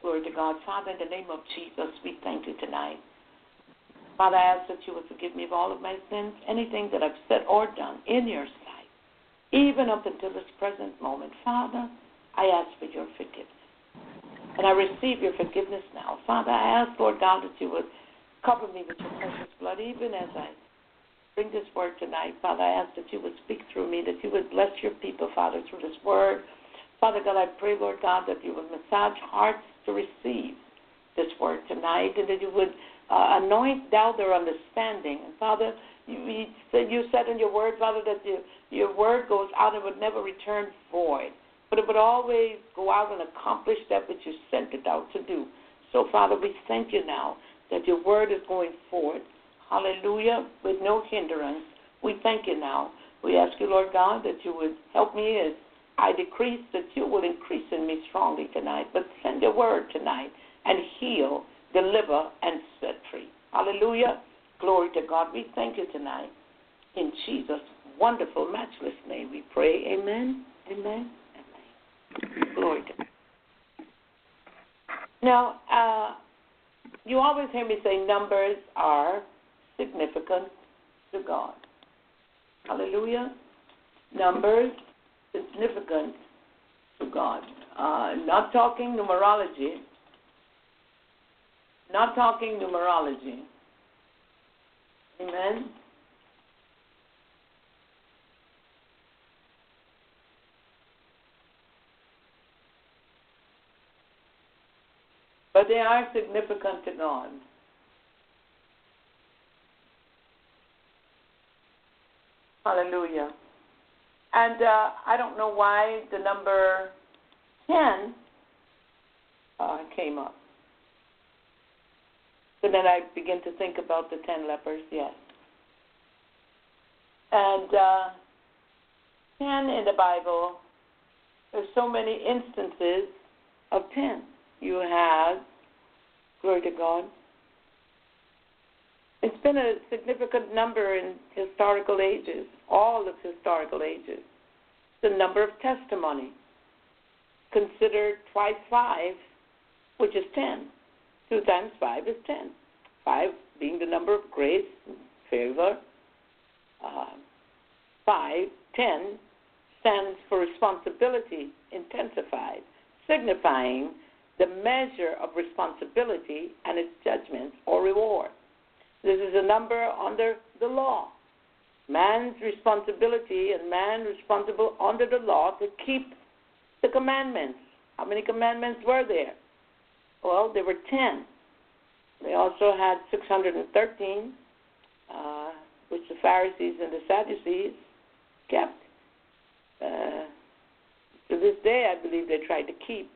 Glory to God. Father, in the name of Jesus, we thank you tonight. Father, I ask that you would forgive me of all of my sins, anything that I've said or done in your sight, even up until this present moment. Father, I ask for your forgiveness. And I receive your forgiveness now. Father, I ask, Lord God, that you would cover me with your precious blood, even as I bring this word tonight. Father, I ask that you would speak through me, that you would bless your people, Father, through this word. Father God, I pray, Lord God, that you would massage hearts to receive this word tonight, and that you would uh, anoint thou their understanding. And Father, you, you, said, in your word, Father, that your, your word goes out and would never return void, but it would always go out and accomplish that which you sent it out to do. So, Father, we thank you now that your word is going forward. Hallelujah, with no hindrance. We thank you now. We ask you, Lord God, that you would help me as I decrease, that you will increase in me strongly tonight. But send your word tonight and heal, deliver, and set free. Hallelujah. Glory to God. We thank you tonight. In Jesus' wonderful, matchless name we pray. Amen. Amen. Amen. Glory to God. Now, uh, you always hear me say numbers are significant to God. Hallelujah. Numbers significant to God. Uh, not talking numerology. Not talking numerology. Amen. But they are significant to God. Hallelujah. And uh, I don't know why the number 10 uh, came up. So then I begin to think about the 10 lepers, yes. And uh, 10 in the Bible, there's so many instances of 10. You have, glory to God, it's been a significant number in historical ages, all of historical ages. The number of testimony, considered twice five, which is ten. Two times five is ten. Five being the number of grace, favor. Uh, five, ten stands for responsibility intensified, signifying the measure of responsibility and its judgment or reward. This is a number under the law. Man's responsibility and man responsible under the law to keep the commandments. How many commandments were there? Well, there were 10. They also had 613, uh, which the Pharisees and the Sadducees kept. Uh, to this day, I believe they tried to keep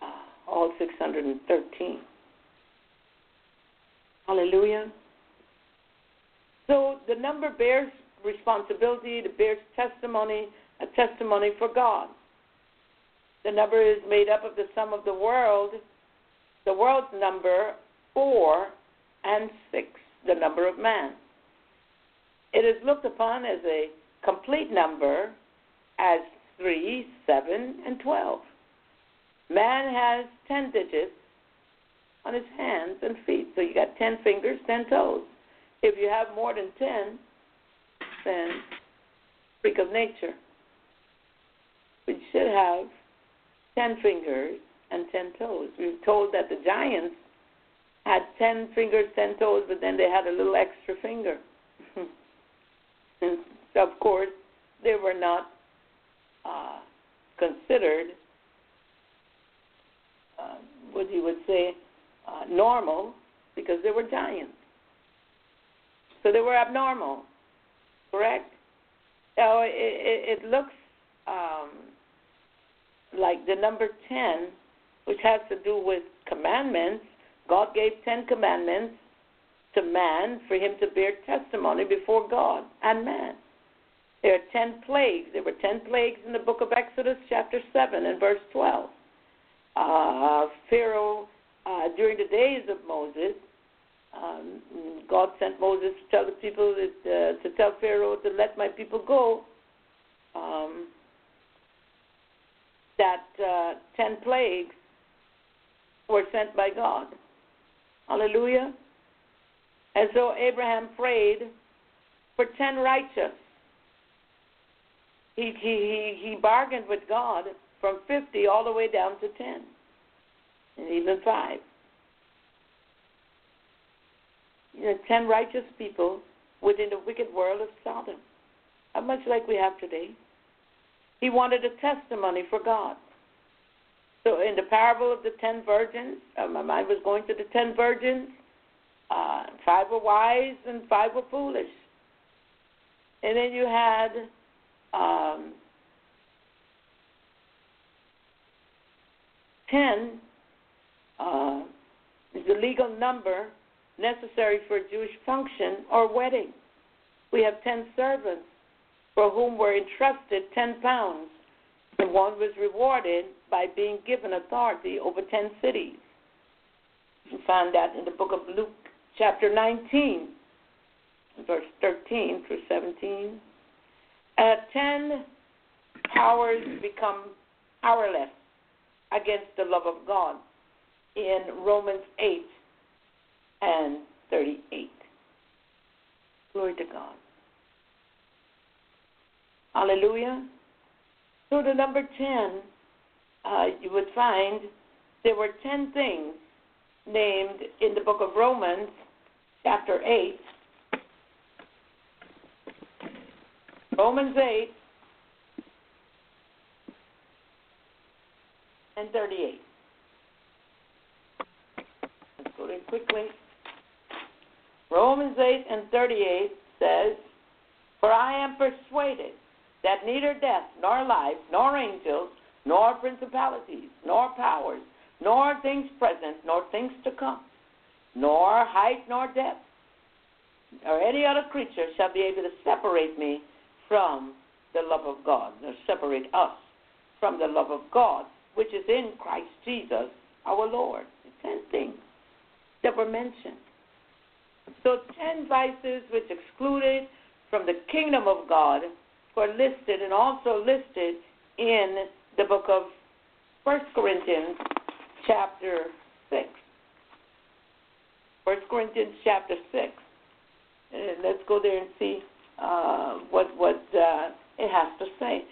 uh, all 613. Hallelujah. So the number bears responsibility, it bears testimony, a testimony for God. The number is made up of the sum of the world, the world's number, four, and six, the number of man. It is looked upon as a complete number as three, seven, and twelve. Man has ten digits on his hands and feet. So you got 10 fingers, 10 toes. If you have more than 10, then freak of nature. We should have 10 fingers and 10 toes. We're told that the giants had 10 fingers, 10 toes, but then they had a little extra finger. [laughs] and of course, they were not uh, considered, uh, what you would say, uh, normal because they were giants. So they were abnormal, correct? So it, it, it looks um, like the number 10, which has to do with commandments. God gave 10 commandments to man for him to bear testimony before God and man. There are 10 plagues. There were 10 plagues in the book of Exodus, chapter 7, and verse 12. Uh, Pharaoh uh, during the days of Moses, um, God sent Moses to tell the people that, uh, to tell Pharaoh to let my people go. Um, that uh, ten plagues were sent by God. Hallelujah. And so Abraham prayed for ten righteous. He he he, he bargained with God from fifty all the way down to ten and even five. You know, ten righteous people within the wicked world of Sodom. How much like we have today? He wanted a testimony for God. So in the parable of the ten virgins, uh, my mind was going to the ten virgins. Uh, five were wise and five were foolish. And then you had um, ten uh, is the legal number necessary for a Jewish function or wedding. We have 10 servants for whom were entrusted 10 pounds, and one was rewarded by being given authority over 10 cities. You find that in the book of Luke, chapter 19, verse 13 through 17. At 10 powers become powerless against the love of God in Romans 8 and 38. Glory to God. Hallelujah. So the number 10 uh, you would find there were 10 things named in the book of Romans, chapter 8. Romans 8 and 38. Let's go there quickly. Romans 8 and 38 says, For I am persuaded that neither death, nor life, nor angels, nor principalities, nor powers, nor things present, nor things to come, nor height, nor depth, or any other creature shall be able to separate me from the love of God, or separate us from the love of God, which is in Christ Jesus our Lord. Ten things that were mentioned. So, ten vices which excluded from the kingdom of God were listed and also listed in the book of First Corinthians, chapter 6. First Corinthians, chapter 6. And let's go there and see uh, what, what uh, it has to say.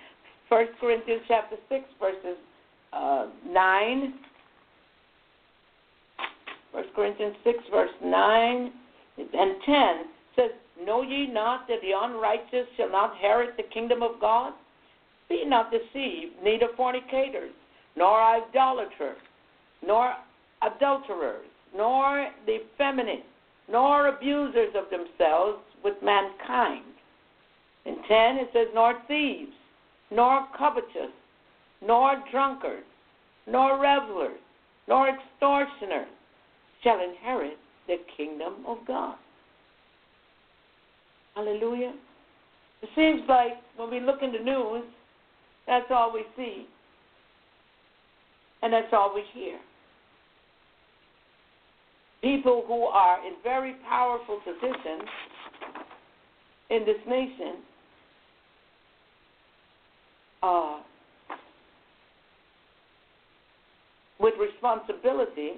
First Corinthians, chapter 6, verses uh, 9. First Corinthians 6, verse 9 and 10 says, Know ye not that the unrighteous shall not inherit the kingdom of God? Be not deceived, neither fornicators, nor idolaters, nor adulterers, nor the effeminate, nor abusers of themselves with mankind. In 10 it says, Nor thieves, nor covetous, nor drunkards, nor revelers, nor extortioners shall inherit the kingdom of God. Hallelujah. It seems like when we look in the news, that's all we see. And that's all we hear. People who are in very powerful positions in this nation uh, with responsibility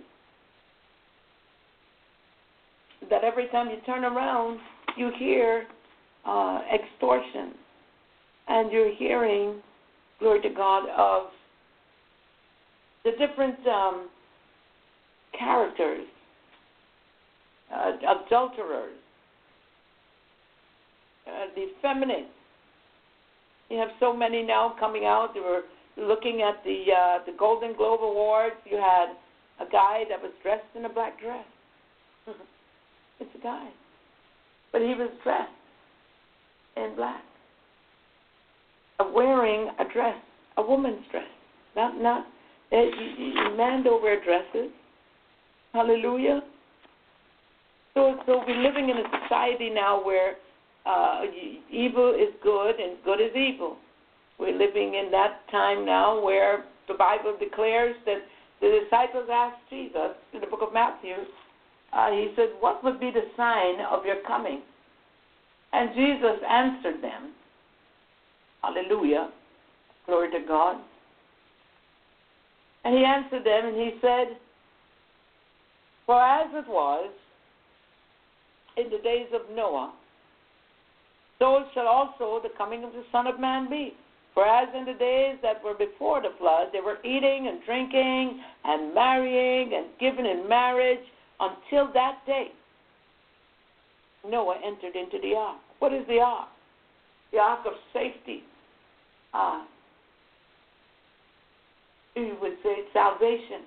that every time you turn around, you hear uh, extortion, and you're hearing, glory to God, of the different um, characters, uh, adulterers, uh, the feminine. You have so many now coming out. They were looking at the uh, the Golden Globe Awards. You had a guy that was dressed in a black dress. [laughs] it's a guy, but he was dressed in black, wearing a dress, a woman's dress, not not. Uh, men don't wear dresses. Hallelujah. So so we're living in a society now where uh, evil is good and good is evil. We're living in that time now where the Bible declares that the disciples asked Jesus in the book of Matthew, uh, he said, What would be the sign of your coming? And Jesus answered them, Hallelujah, glory to God. And he answered them and he said, For as it was in the days of Noah, so shall also the coming of the Son of Man be. For as in the days that were before the flood, they were eating and drinking and marrying and giving in marriage until that day, Noah entered into the ark. What is the ark? The ark of safety. Uh, you would say salvation.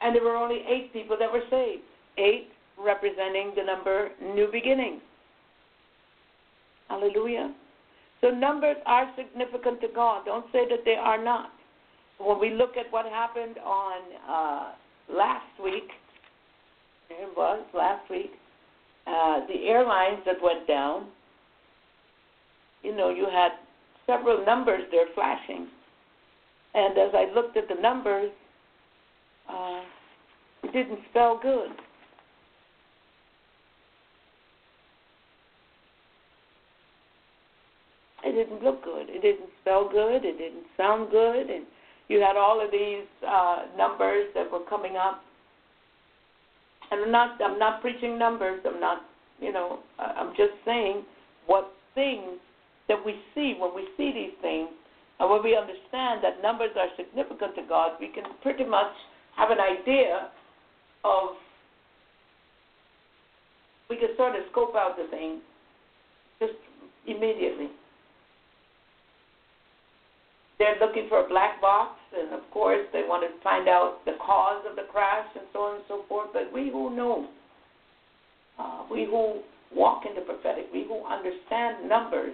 And there were only eight people that were saved. Eight representing the number new beginnings. Hallelujah. So numbers are significant to God. Don't say that they are not. When we look at what happened on uh, last week, it was last week, uh, the airlines that went down, you know, you had several numbers there flashing. And as I looked at the numbers, uh, it didn't spell good. it didn't look good. It didn't spell good. It didn't sound good. And you had all of these uh, numbers that were coming up. And I'm not I'm not preaching numbers. I'm not you know I'm just saying what things that we see when we see these things And when we understand that numbers are significant to God, we can pretty much have an idea of, we can sort of scope out the thing just immediately. They're looking for a black box, and of course, they want to find out the cause of the crash and so on and so forth. But we who know, uh, we who walk in the prophetic, we who understand numbers,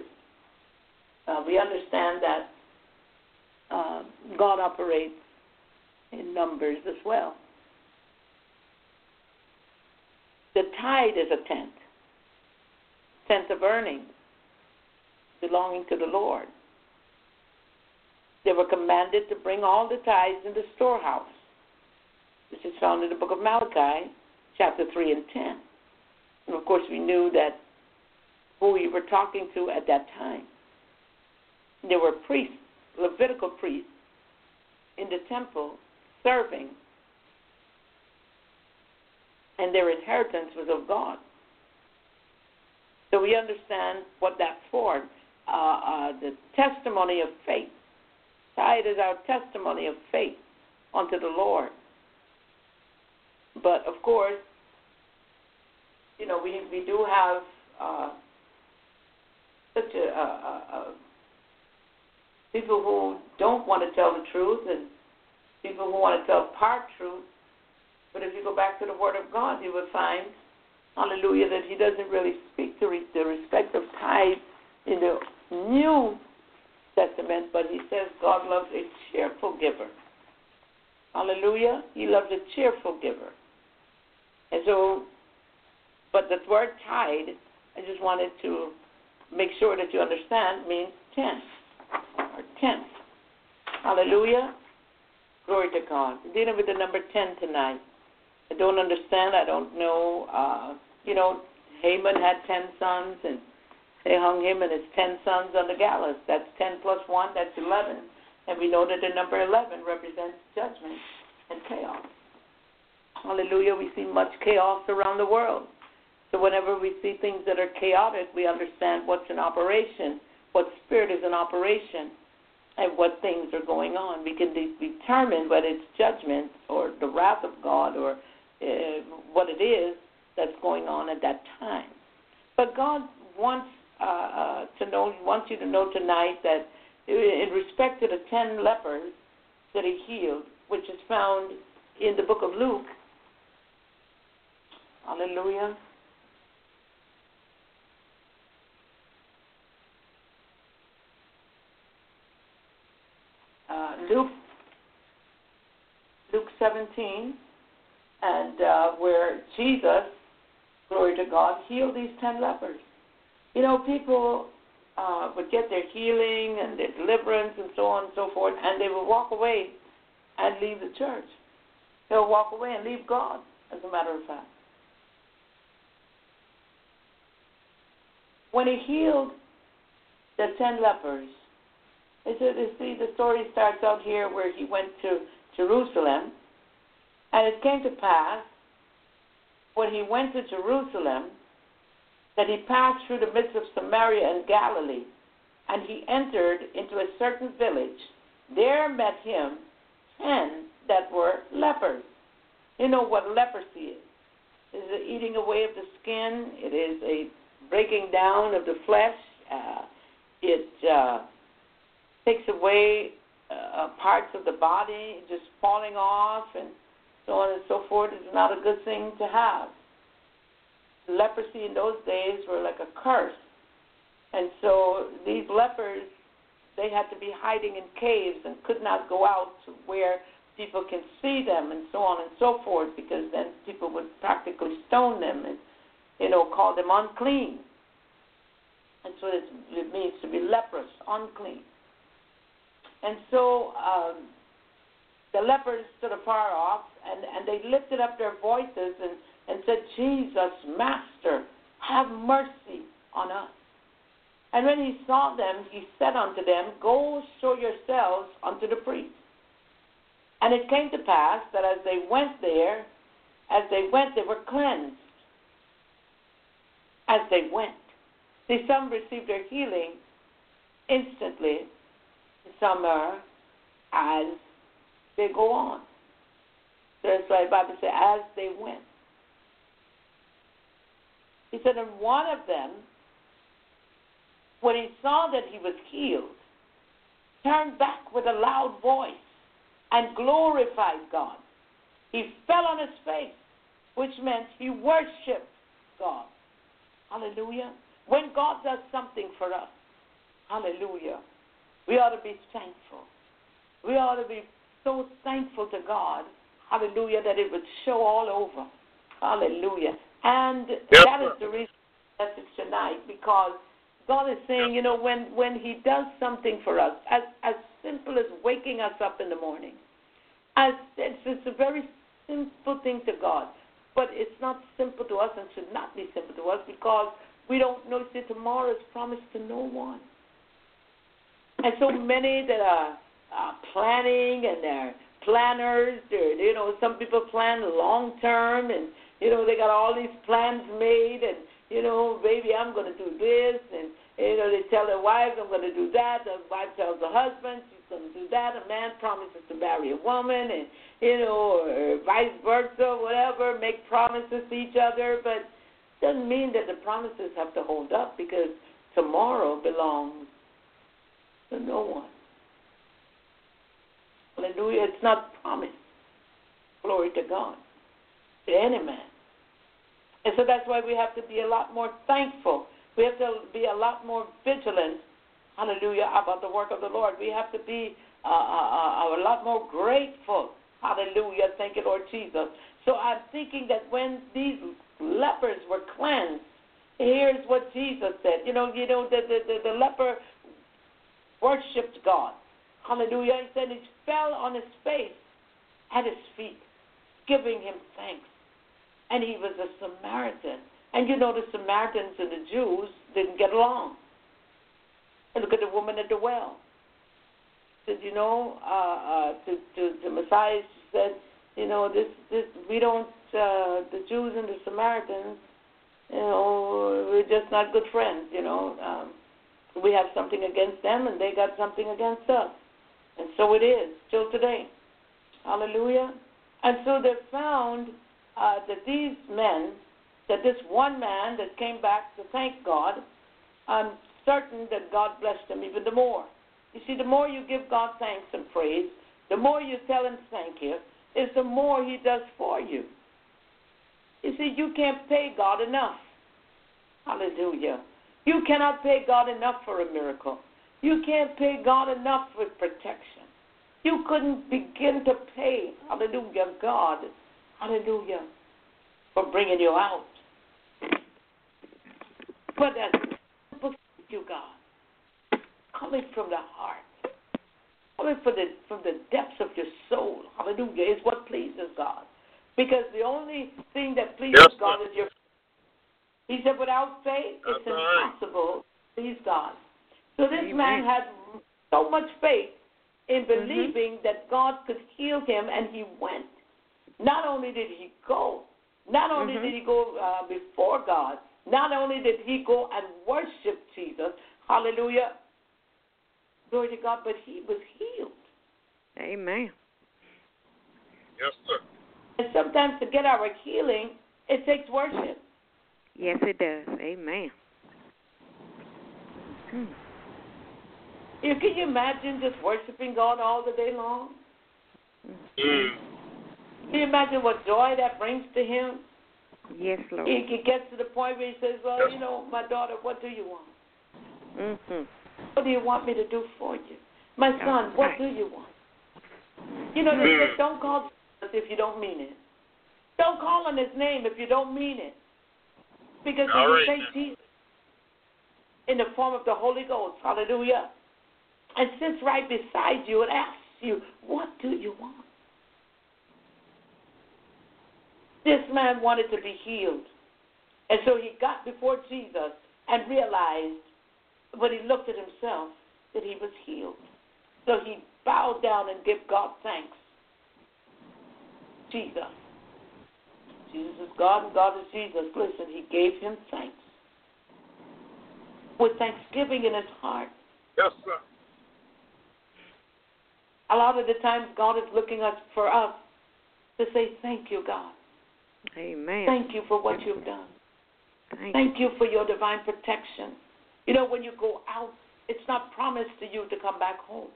uh, we understand that uh, God operates in numbers as well. The tithe is a tenth, tenth of earnings belonging to the Lord. They were commanded to bring all the tithes in the storehouse. This is found in the book of Malachi, chapter 3 and 10. And of course, we knew that who we were talking to at that time. There were priests, Levitical priests, in the temple serving, and their inheritance was of God. So we understand what that's for. Uh, uh, the testimony of faith. Tithe is our testimony of faith unto the Lord. But of course, you know, we we do have uh, such a, a, a people who don't want to tell the truth and people who want to tell part truth. But if you go back to the Word of God, you will find, hallelujah, that He doesn't really speak to re- the respect of tithe in the New Testament, but He says God loves a cheerful giver. Hallelujah. He loves a cheerful giver. And so, but the word tithe, I just wanted to make sure that you understand, means tenth or tenth. Hallelujah. Glory to God. We're dealing with the number 10 tonight. I don't understand. I don't know. Uh, you know, Haman had 10 sons, and they hung him and his 10 sons on the gallows. That's 10 plus 1, that's 11. And we know that the number 11 represents judgment and chaos. Hallelujah. We see much chaos around the world. So whenever we see things that are chaotic, we understand what's in operation, what spirit is in operation, and what things are going on. We can de- determine whether it's judgment or the wrath of God or uh, what it is that's going on at that time. But God wants uh, uh, to know, wants you to know tonight that in respect to the ten lepers that He healed, which is found in the book of Luke, Hallelujah. Uh, Luke, Luke 17, and uh, where Jesus, glory to God, healed these ten lepers. You know, people uh, would get their healing and their deliverance and so on and so forth, and they would walk away and leave the church. They would walk away and leave God, as a matter of fact. When he healed the ten lepers, they said, you see, the story starts out here where he went to Jerusalem, and it came to pass when he went to Jerusalem that he passed through the midst of Samaria and Galilee, and he entered into a certain village. There met him ten that were lepers. You know what leprosy is? It is the eating away of the skin. It is a breaking down of the flesh. Uh, it uh, takes away uh, parts of the body, just falling off, and so on and so forth. It's not a good thing to have. Leprosy in those days were like a curse, and so these lepers they had to be hiding in caves and could not go out to where people can see them and so on and so forth because then people would practically stone them and you know call them unclean. And so it means to be leprous, unclean. And so um, the lepers stood afar off, and, and they lifted up their voices and, and said, Jesus, Master, have mercy on us. And when he saw them, he said unto them, Go show yourselves unto the priest. And it came to pass that as they went there, as they went, they were cleansed. As they went. See, some received their healing instantly, some are as they go on. That's why the Bible says, as they went. He said, and one of them, when he saw that he was healed, turned back with a loud voice and glorified God. He fell on his face, which meant he worshiped God. Hallelujah. When God does something for us, hallelujah, we ought to be thankful. We ought to be so thankful to God, hallelujah, that it would show all over. Hallelujah. And yes, that is the reason message tonight because God is saying, you know, when when He does something for us, as as simple as waking us up in the morning, as it's, it's a very simple thing to God, but it's not simple to us and should not be simple to us because we don't know that tomorrow is promised to no one. And so many that are uh, planning and they're planners, they're, you know, some people plan long term and, you know, they got all these plans made and, you know, baby, I'm going to do this. And, you know, they tell their wives, I'm going to do that. The wife tells the husband, she's going to do that. A man promises to marry a woman and, you know, or vice versa, whatever, make promises to each other. But doesn't mean that the promises have to hold up because tomorrow belongs to no one. Hallelujah. It's not promised. Glory to God. To any man. And so that's why we have to be a lot more thankful. We have to be a lot more vigilant, hallelujah, about the work of the Lord. We have to be uh, uh, uh, a lot more grateful. Hallelujah. Thank you, Lord Jesus. So I'm thinking that when these lepers were cleansed, here's what Jesus said. You know, you know, the, the, the, the leper worshipped God. Hallelujah. He said he fell on his face at his feet, giving him thanks. And he was a Samaritan. And you know, the Samaritans and the Jews didn't get along. And look at the woman at the well. Said, you know, uh, uh, to, to, to Messiah, said, you know, this, this, we don't, uh, the Jews and the Samaritans, you know, we're just not good friends, you know. Um, we have something against them and they got something against us. And so it is, till today. Hallelujah. And so they found uh, that these men, that this one man that came back to thank God, I'm certain that God blessed him even the more. You see, the more you give God thanks and praise, the more you tell him thank you, is the more he does for you. You see, you can't pay God enough. Hallelujah. You cannot pay God enough for a miracle. You can't pay God enough for protection. You couldn't begin to pay, hallelujah, God, hallelujah, for bringing you out. But that's simple you, God, coming from the heart, coming from the from the depths of your soul, hallelujah, is what pleases God. Because the only thing that pleases yes, God is your he said, without faith, it's right. impossible to please God. So this Amen. man had so much faith in Mm-hmm. believing that God could heal him, and he went. Not only did he go, not only Mhm. did he go uh, before God, not only did he go and worship Jesus, hallelujah, glory to God, but he was healed. Amen. Yes, sir. And sometimes to get our healing, it takes worship. Yes, it does. Amen. Hmm. You, can you imagine just worshiping God all the day long? Mm. Can you imagine what joy that brings to him? Yes, Lord. He, he gets to the point where he says, Well, you know, my daughter, what do you want? Mhm. What do you want me to do for you? My son, That's what do you want? You know, they say, don't call Jesus if you don't mean it. Don't call on his name if you don't mean it. Because when All you say. Jesus in the form of the Holy Ghost, hallelujah, and sits right beside you and asks you, What do you want? This man wanted to be healed. And so he got before Jesus and realized when he looked at himself that he was healed. So he bowed down and gave God thanks. Jesus. Jesus is God and God is Jesus. Listen, he gave him thanks. With thanksgiving in his heart. Yes, sir. a lot of the times God is looking us for us to say, Thank you, God. Amen. Thank you for what you've done. Thank Thank you for your divine protection. You know, when you go out, it's not promised to you to come back home.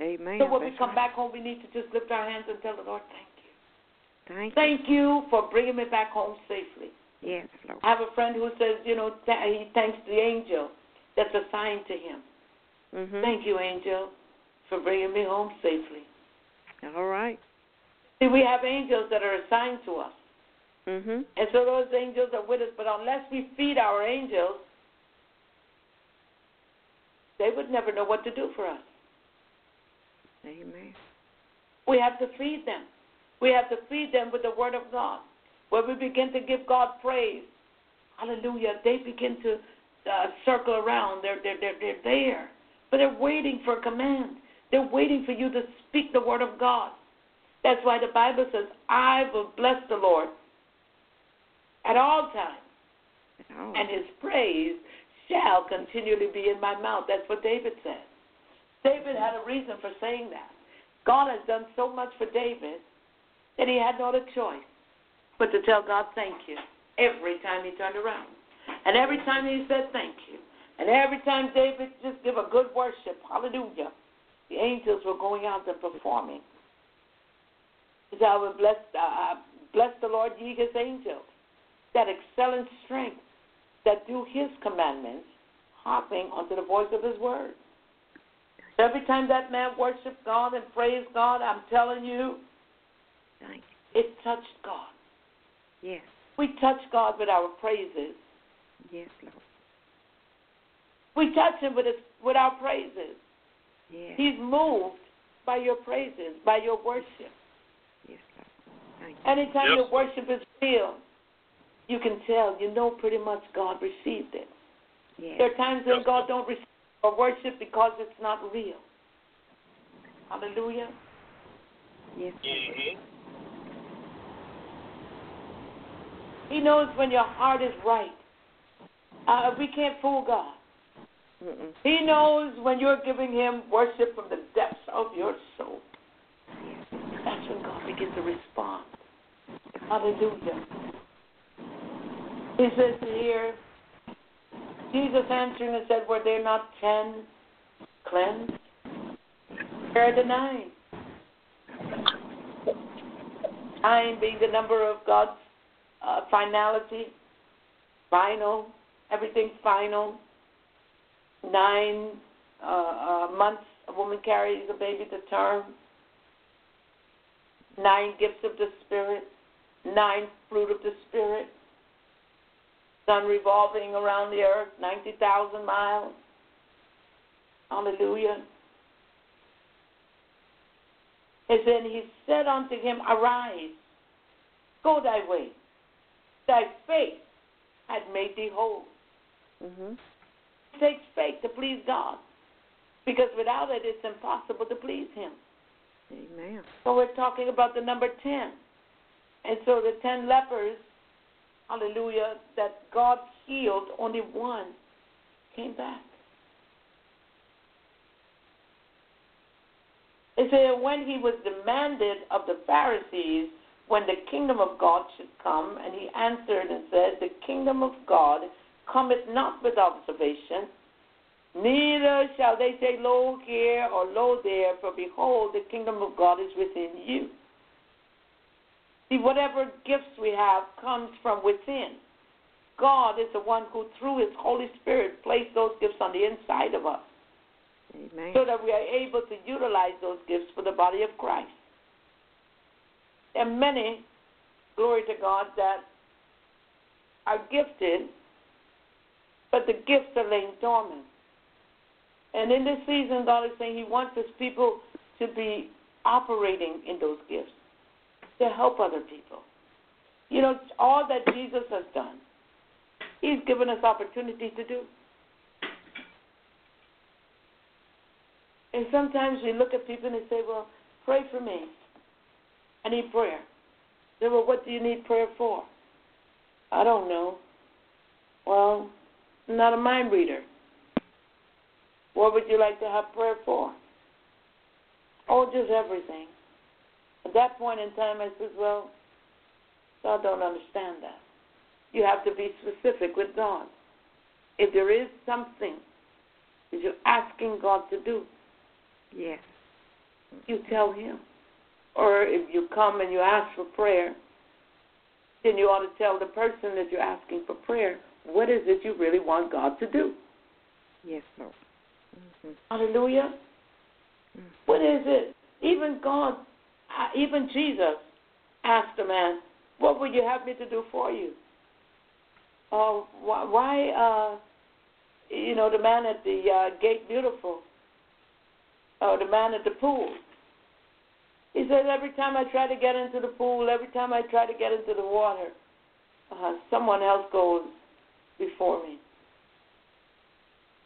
Amen. So when we come right. back home, we need to just lift our hands and tell the Lord, Thank you. Thank you. Thank you for bringing me back home safely. Yes, Lord. I have a friend who says, you know, th- he thanks the angel that's assigned to him. Mhm. Thank you, angel, for bringing me home safely. All right. See, we have angels that are assigned to us. Mhm. And so those angels are with us, but unless we feed our angels, they would never know what to do for us. Amen. We have to feed them. We have to feed them with the Word of God. When we begin to give God praise, hallelujah, they begin to uh, circle around. They're, they're, they're, they're there. But they're waiting for a command. They're waiting for you to speak the Word of God. That's why the Bible says, I will bless the Lord at all times. Oh. and his praise shall continually be in my mouth. That's what David said. David had a reason for saying that. God has done so much for David that he had no other choice but to tell God thank you every time he turned around. And every time he said thank you. And every time David just give a good worship, hallelujah, the angels were going out and performing. He said, I will bless, uh, bless the Lord, ye his angels, that excel in strength, that do his commandments, hopping unto the voice of his word. Every time that man worshiped God and praised God, I'm telling you, Thank it touched God. Yes. We touch God with our praises. Yes, Lord. We touch him with his, with our praises. Yes. He's moved by your praises, by your worship. Yes, Lord. Thank you. Anytime Yes. your worship is real, you can tell, you know pretty much God received it. Yes. There are times when God don't receive our worship because it's not real. Hallelujah. Yes. Mm-hmm. He knows when your heart is right. Uh, we can't fool God. Mm-mm. He knows when you're giving Him worship from the depths of your soul. That's when God begins to respond. Hallelujah. He says here, Jesus answering and said, Were there not ten cleansed? Where are the nine? Nine being the number of God's uh, finality, final, everything final. Nine uh, uh, months a woman carries a baby to term. Nine gifts of the Spirit, nine fruit of the Spirit. Sun revolving around the earth, 90,000 miles. Hallelujah. And then he said unto him, Arise, go thy way. Thy faith had made thee whole. Mm-hmm. It takes faith to please God. Because without it, it's impossible to please Him. Amen. So we're talking about the number 10. And so the 10 lepers, hallelujah, that God healed, only one came back. It said, when he was demanded of the Pharisees when the kingdom of God should come, and he answered and said, The kingdom of God cometh not with observation, neither shall they say, Lo here or lo there, for behold, the kingdom of God is within you. See, whatever gifts we have comes from within. God is the one who, through His Holy Spirit, placed those gifts on the inside of us Amen. so that we are able to utilize those gifts for the body of Christ. And many, glory to God, that are gifted, but the gifts are laying dormant. And in this season, God is saying He wants His people to be operating in those gifts to help other people. You know, all that Jesus has done, He's given us opportunity to do. And sometimes we look at people and say, Well, pray for me. I need prayer. Say, Well, what do you need prayer for? I don't know. Well, I'm not a mind reader. What would you like to have prayer for? Oh, just everything. At that point in time, I said, well, I don't understand that. You have to be specific with God. If there is something that you're asking God to do, Yes. you tell Him. Or if you come and you ask for prayer, then you ought to tell the person that you're asking for prayer, what is it you really want God to do? Yes, Lord. hmm Hallelujah. What is it? Even God, even Jesus asked a man, What would you have me to do for you? Oh, why, why uh, you know, the man at the uh, gate beautiful, or the man at the pool. He says, Every time I try to get into the pool, every time I try to get into the water, uh, someone else goes before me.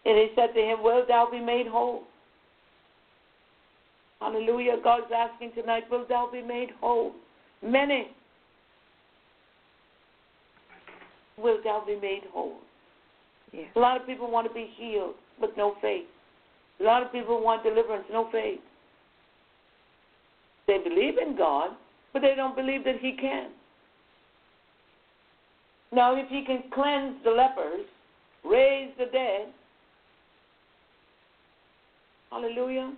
And he said to him, Will thou be made whole? Hallelujah. God's asking tonight, Will thou be made whole? Many. Will thou be made whole? A lot of people want to be healed, but no faith. A lot of people want deliverance, no faith. They believe in God, but they don't believe that He can. Now, if He can cleanse the lepers, raise the dead, hallelujah,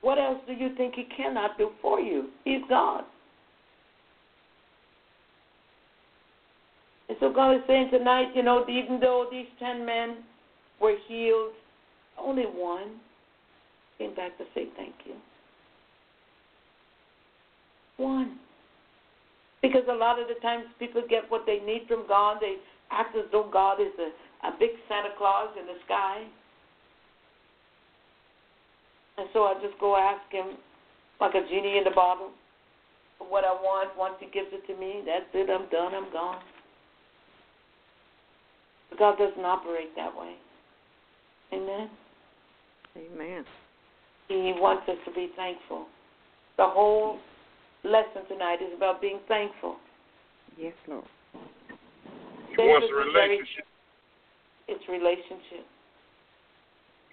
what else do you think He cannot do for you? He's God. And so God is saying tonight, you know, even though these ten men were healed, only one came back to say thank you. One. Because a lot of the times people get what they need from God. They act as though God is a, a big Santa Claus in the sky. And so I just go ask him like a genie in the bottle what I want. Once he gives it to me, that's it. I'm done. I'm gone. But God doesn't operate that way. Amen. Amen. He wants us to be thankful. The whole lesson tonight is about being thankful. Yes, Lord. He David wants a was very- relationship. It's relationship.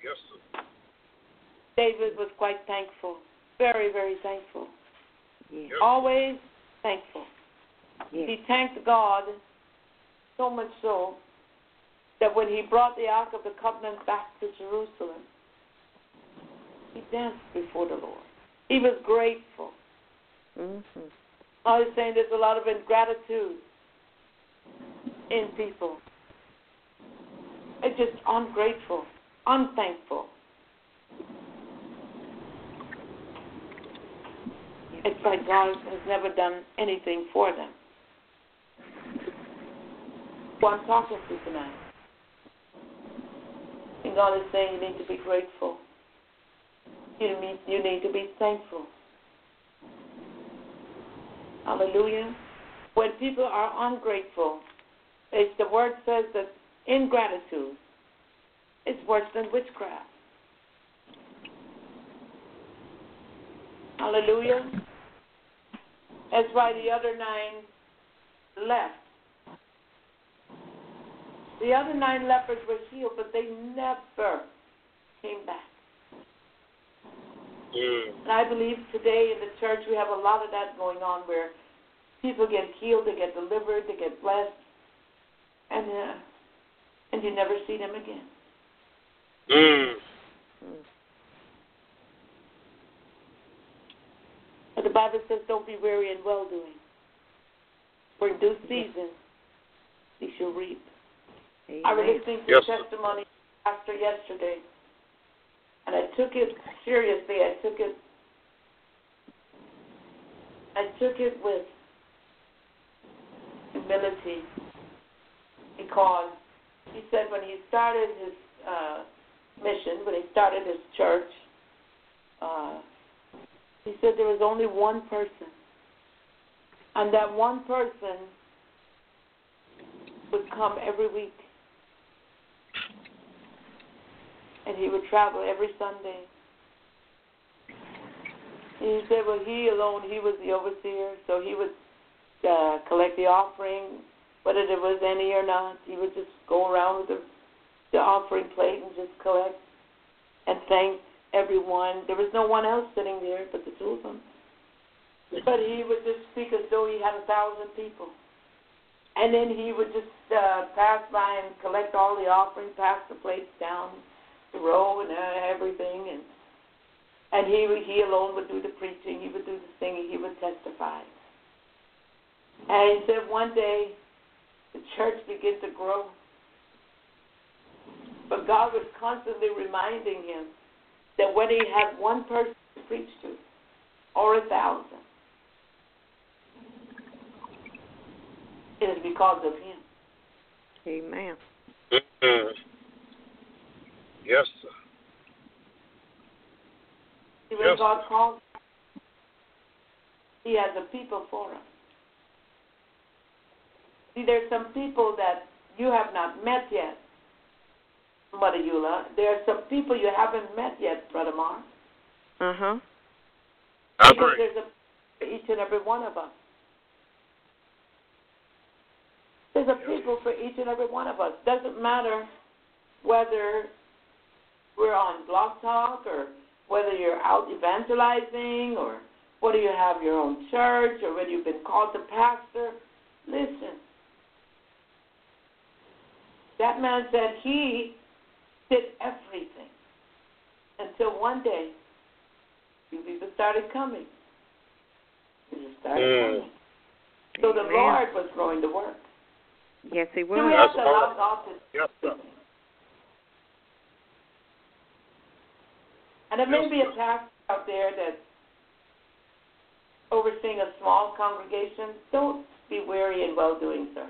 Yes, sir. David was quite thankful. Very, very thankful. Yes. Yes. Always thankful. Yes. He thanked God so much so that when he brought the Ark of the Covenant back to Jerusalem, he danced before the Lord. He was grateful. hmm I was saying there's a lot of ingratitude in people. It's just ungrateful, unthankful. It's like God has never done anything for them. Who I'm talking to tonight. And God is saying you need to be grateful. You need, you need to be thankful. Hallelujah. When people are ungrateful, it's the word says that ingratitude is worse than witchcraft. Hallelujah. That's why the other nine left. The other nine lepers were healed, but they never came back. Mm. And I believe today in the church we have a lot of that going on where people get healed, they get delivered, they get blessed, and uh, and you never see them again. Mm. Bible says, "Don't be weary in well doing, for in due season you shall reap." I was Amen. listening to Yes, a testimony of a pastor yesterday, and I took it seriously. I took it. I took it with humility because he said when he started his uh, mission, when he started his church, uh, he said there was only one person, and that one person would come every week and he would travel every Sunday. And he said, well, he alone, he was the overseer, so he would uh, collect the offering, whether there was any or not. He would just go around with the, the offering plate and just collect and thank everyone. There was no one else sitting there but the two of them. But he would just speak as though he had a thousand people. And then he would just uh, pass by and collect all the offering, pass the plates down the row and uh, everything, and and he he alone would do the preaching, he would do the singing, he would testify. And he said one day the church began to grow, but God was constantly reminding him that whether you have one person to preach to, or a thousand, it is because of him. Amen. Mm-hmm. Yes, sir. See, when Yes. God calls, He has a people for us. See, there's some people that you have not met yet, Mother Eula. There are some people you haven't met yet, Brother Mark. Uh huh. I Because agree. there's a each and every one of us. There's a people for each and every one of us. Doesn't matter whether we're on Blog Talk or whether you're out evangelizing or whether you have your own church or whether you've been called to pastor. Listen. That man said he did everything until one day you people started coming. You just started Mm. coming. So the Amen. Lord was going to work. Yes, he was. So we was. have to That's allow all. God to Yes, sir. And there may be a sir. pastor out there that's overseeing a small congregation. Don't be weary in well doing, sir.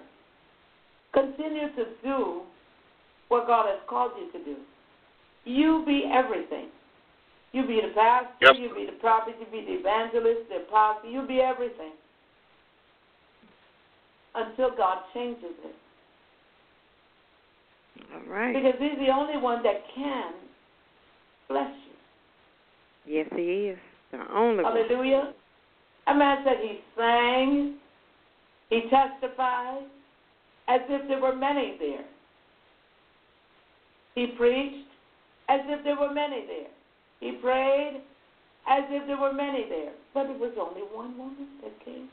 Continue to do what God has called you to do. You be everything. You be the pastor, Yes, you sir. be the prophet, you be the evangelist, the apostle, you be everything. Until God changes it. All right. Because He's the only one that can bless you. Yes, he is. The only one. Hallelujah. A man said he sang, he testified, as if there were many there. He preached as if there were many there. He prayed as if there were many there. But it was only one woman that came.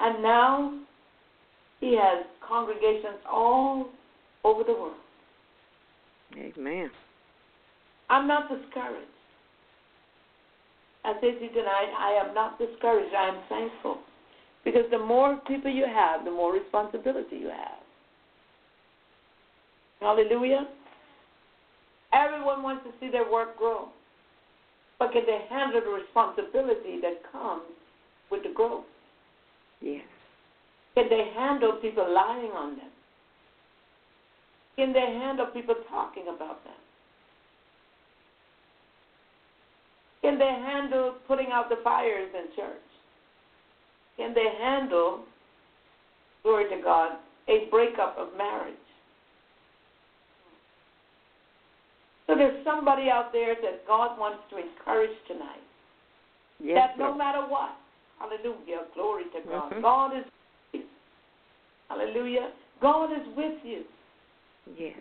And now he has congregations all over the world. Amen. I'm not discouraged. I say to you tonight, I am not discouraged. I am thankful. Because the more people you have, the more responsibility you have. Hallelujah. Everyone wants to see their work grow. But can they handle the responsibility that comes with the growth? Yes. Can they handle people lying on them? Can they handle people talking about them? Can they handle putting out the fires in church? Can they handle, glory to God, a breakup of marriage? So there's somebody out there that God wants to encourage tonight. Yes. that no Lord. matter what, hallelujah, glory to God. Mhm. God is with you. Hallelujah. God is with you. Yes.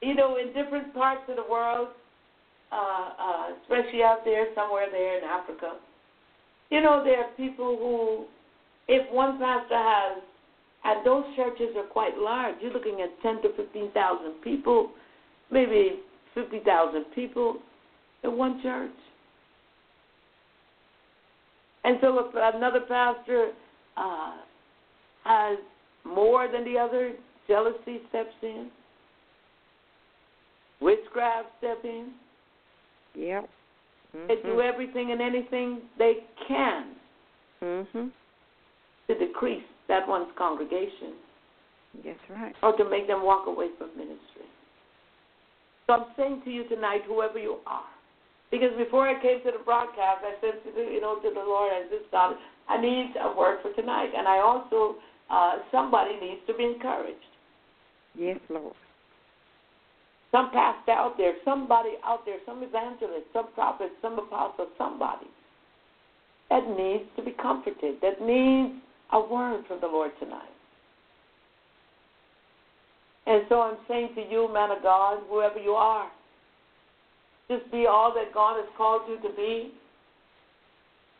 You know, in different parts of the world, uh, uh, especially out there, somewhere there in Africa, you know, there are people who, if one pastor has, and those churches are quite large, you're looking at 10 to 15,000 people, maybe 50,000 people in one church. And so if another pastor uh, has more than the other, jealousy steps in, witchcraft step in. Yep. They do Mhm. everything and anything they can Mhm. to decrease that one's congregation That's right. or to make them walk away from ministry. So I'm saying to you tonight, whoever you are, because before I came to the broadcast, I said to the, you know to the Lord, I said, God, I need a word for tonight, and I also uh, somebody needs to be encouraged. Yes, Lord. Some pastor out there, somebody out there, some evangelist, some prophet, some apostle, somebody that needs to be comforted, that needs a word from the Lord tonight. And so I'm saying to you, man of God, whoever you are, just be all that God has called you to be.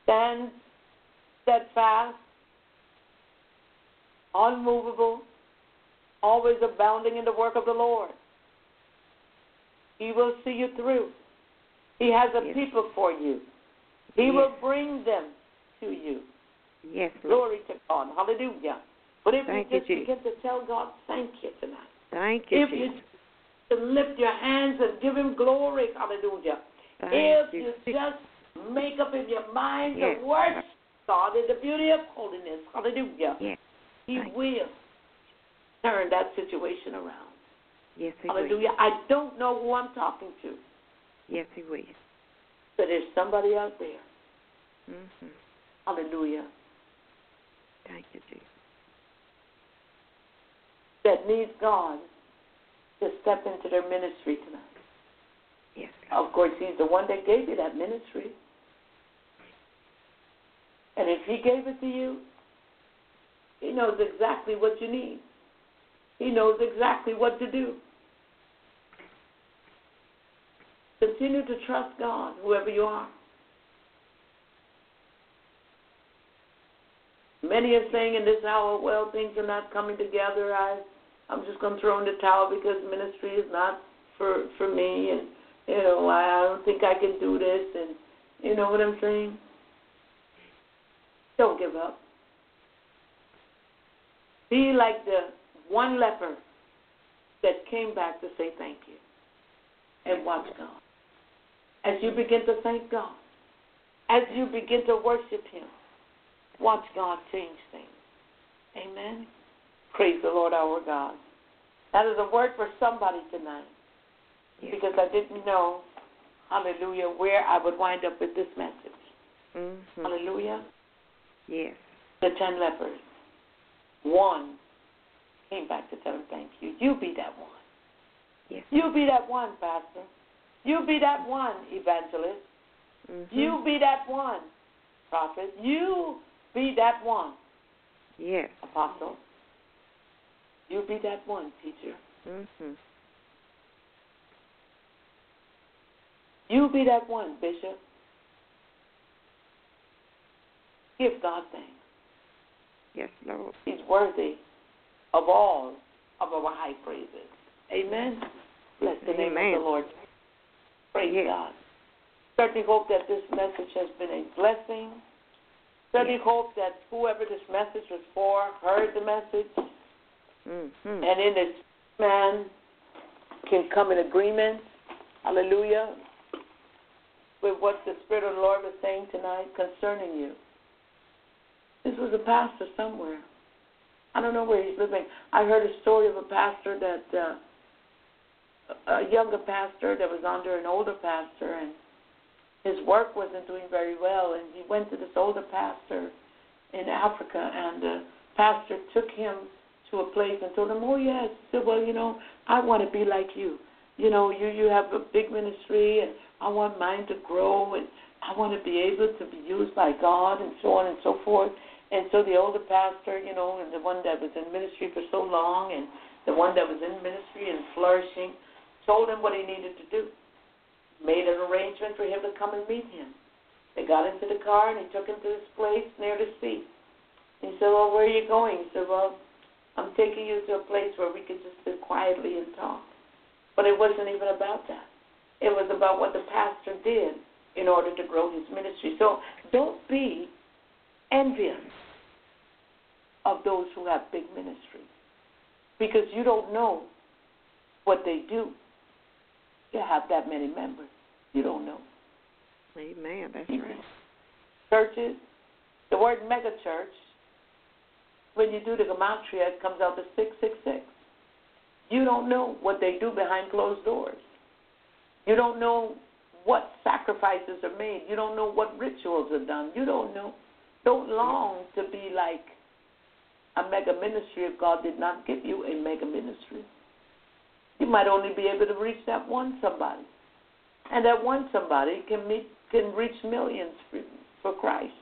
Stand steadfast, unmovable, always abounding in the work of the Lord. He will see you through. He has a Yes. people for you. He Yes. will bring them to you. Yes, Lord. Glory to God. Hallelujah. But if Thank you you, just Jesus. begin to tell God, thank you tonight. Thank you, if you Jesus. to lift your hands and give him glory, hallelujah. Thank if you. you just make up in your mind Yes. to worship God in the beauty of holiness, hallelujah, Yes. he Thank you. will turn that situation around. Yes, He will. Hallelujah. I don't know who I'm talking to, Yes, He will. but there's somebody out there, Mm-hmm. hallelujah, Thank you, Jesus. That needs God to step into their ministry tonight. Yes, Of course, he's the one that gave you that ministry. And if he gave it to you, he knows exactly what you need. He knows exactly what to do. Continue to trust God, whoever you are. Many are saying in this hour, well, things are not coming together. I, I'm just going to throw in the towel because ministry is not for for me, and you know, I, I don't think I can do this, and you know what I'm saying. Don't give up. Be like the one leper that came back to say thank you, and watch God. As you begin to thank God, as you begin to worship Him, watch God change things. Amen. Praise the Lord our God. That is a word for somebody tonight yes. because I didn't know, hallelujah, where I would wind up with this message. Mm-hmm. Hallelujah. Yes. The ten lepers. One came back to tell him thank you. You be that one. Yes. You be that one, Pastor. You be that one, evangelist. Mm-hmm. You be that one, prophet. You be that one, Yes. apostle. You be that one, teacher. Mm-hmm. You be that one, bishop. Give God thanks. Yes, Lord. He's worthy of all of our high praises. Amen. Bless the name of the Lord. Praise Yes. God. Certainly hope that this message has been a blessing. Certainly Yes. hope that whoever this message was for heard the message Mm-hmm. and in this man can come in agreement. Hallelujah. With what the Spirit of the Lord was saying tonight concerning you. This was a pastor somewhere. I don't know where he's living. I heard a story of a pastor that, uh, a younger pastor that was under an older pastor, and his work wasn't doing very well. And he went to this older pastor in Africa, and the pastor took him to a place and told him, "Oh yes," he said, "Well, you know, I want to be like you. You know, you you have a big ministry, and I want mine to grow, and I want to be able to be used by God, and so on and so forth." And so the older pastor, you know, and the one that was in ministry for so long, and the one that was in ministry and flourishing, told him what he needed to do. Made an arrangement for him to come and meet him. They got into the car and he took him to this place near the sea. He said, Well, where are you going? He said, Well, I'm taking you to a place where we could just sit quietly and talk. But it wasn't even about that. It was about what the pastor did in order to grow his ministry. So don't be envious of those who have big ministries because you don't know what they do to have that many members. You don't know. Amen. That's right. Churches, the word mega church, when you do the gematria, it comes out to 666. You don't know what they do behind closed doors. You don't know what sacrifices are made. You don't know what rituals are done. You don't know. Don't long to be like a mega ministry if God did not give you a mega ministry. You might only be able to reach that one somebody. And that one somebody can meet can reach millions for, for Christ.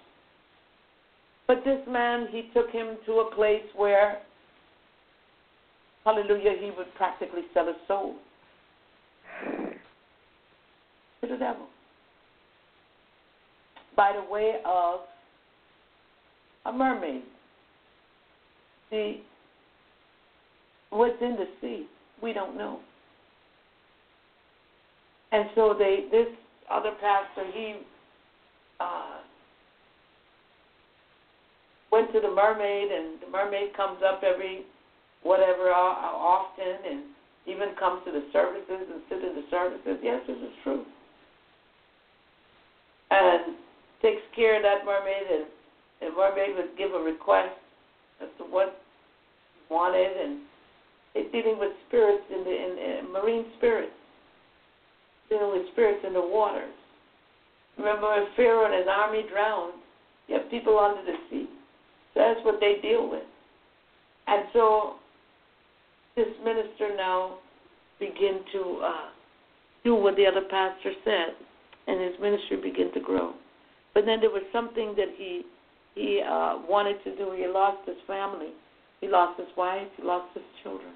But this man, he took him to a place where hallelujah, he would practically sell his soul to the devil by the way of a mermaid. See, what's in the sea, we don't know. And so they, this other pastor, he uh, went to the mermaid, and the mermaid comes up every whatever uh, often, and even comes to the services and sit in the services. Yes, this is true. And takes care of that mermaid, and the mermaid would give a request as to what wanted, and it's dealing with spirits in the in, in marine spirits, dealing with spirits in the waters. Remember, when Pharaoh and his army drowned, you have people under the sea. That's what they deal with. And so this minister now begin to uh, do what the other pastor said, and his ministry began to grow. But then there was something that he he uh, wanted to do. He lost his family. He lost his wife. He lost his children.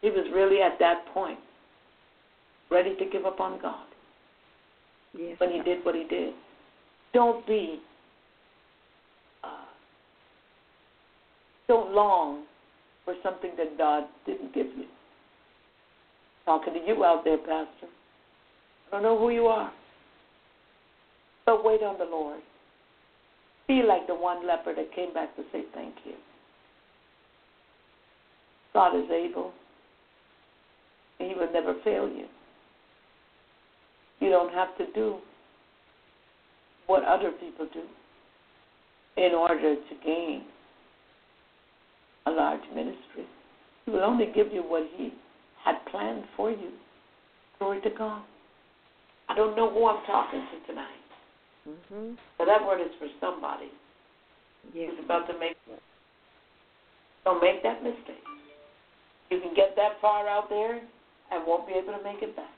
He was really at that point, ready to give up on God. Yes. When he did what he did. Don't be so long for something that God didn't give you. Talking to you out there, Pastor. I don't know who you are. But wait on the Lord. Be like the one leper that came back to say thank you. God is able, and He will never fail you. You don't have to do what other people do in order to gain a large ministry. He will only give you what He had planned for you. Glory to God. I don't know who I'm talking to tonight. Mhm. But that word is for somebody Yes. who's about to make don't make that mistake. You can get that far out there and won't be able to make it back.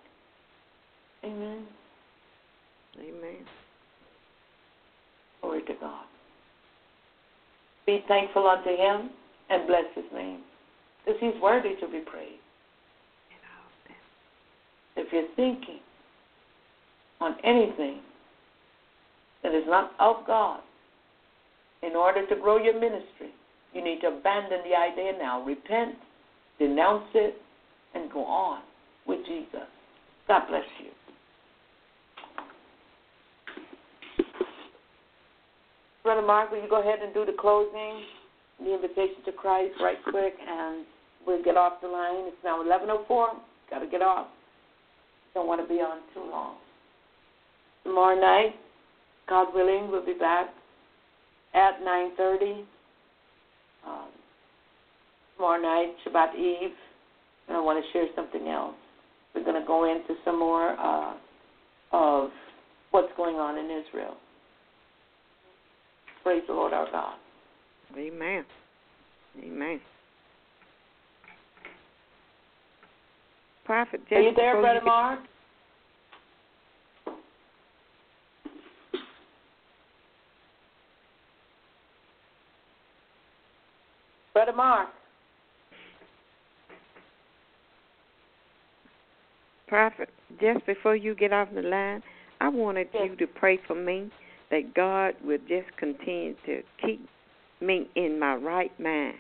Amen. Amen. Glory to God. Be thankful unto him and bless his name. Because he's worthy to be praised. If you're thinking on anything that is not of God, in order to grow your ministry, you need to abandon the idea now. Repent, denounce it, and go on with Jesus. God bless you. Brother Mark, will you go ahead and do the closing, the invitation to Christ right quick, and we'll get off the line. It's now 11.04. Got to get off. Don't want to be on too long. Tomorrow night, God willing, we'll be back at 9.30. Um, tomorrow night, Shabbat Eve, and I want to share something else. We're going to go into some more uh, of what's going on in Israel. Praise the Lord our God. Amen. Amen. Prophet, Are you there, Brother get- Mark? Brother Mark. Prophet, just before you get off the line, I wanted Yes. you to pray for me that God will just continue to keep me in my right mind.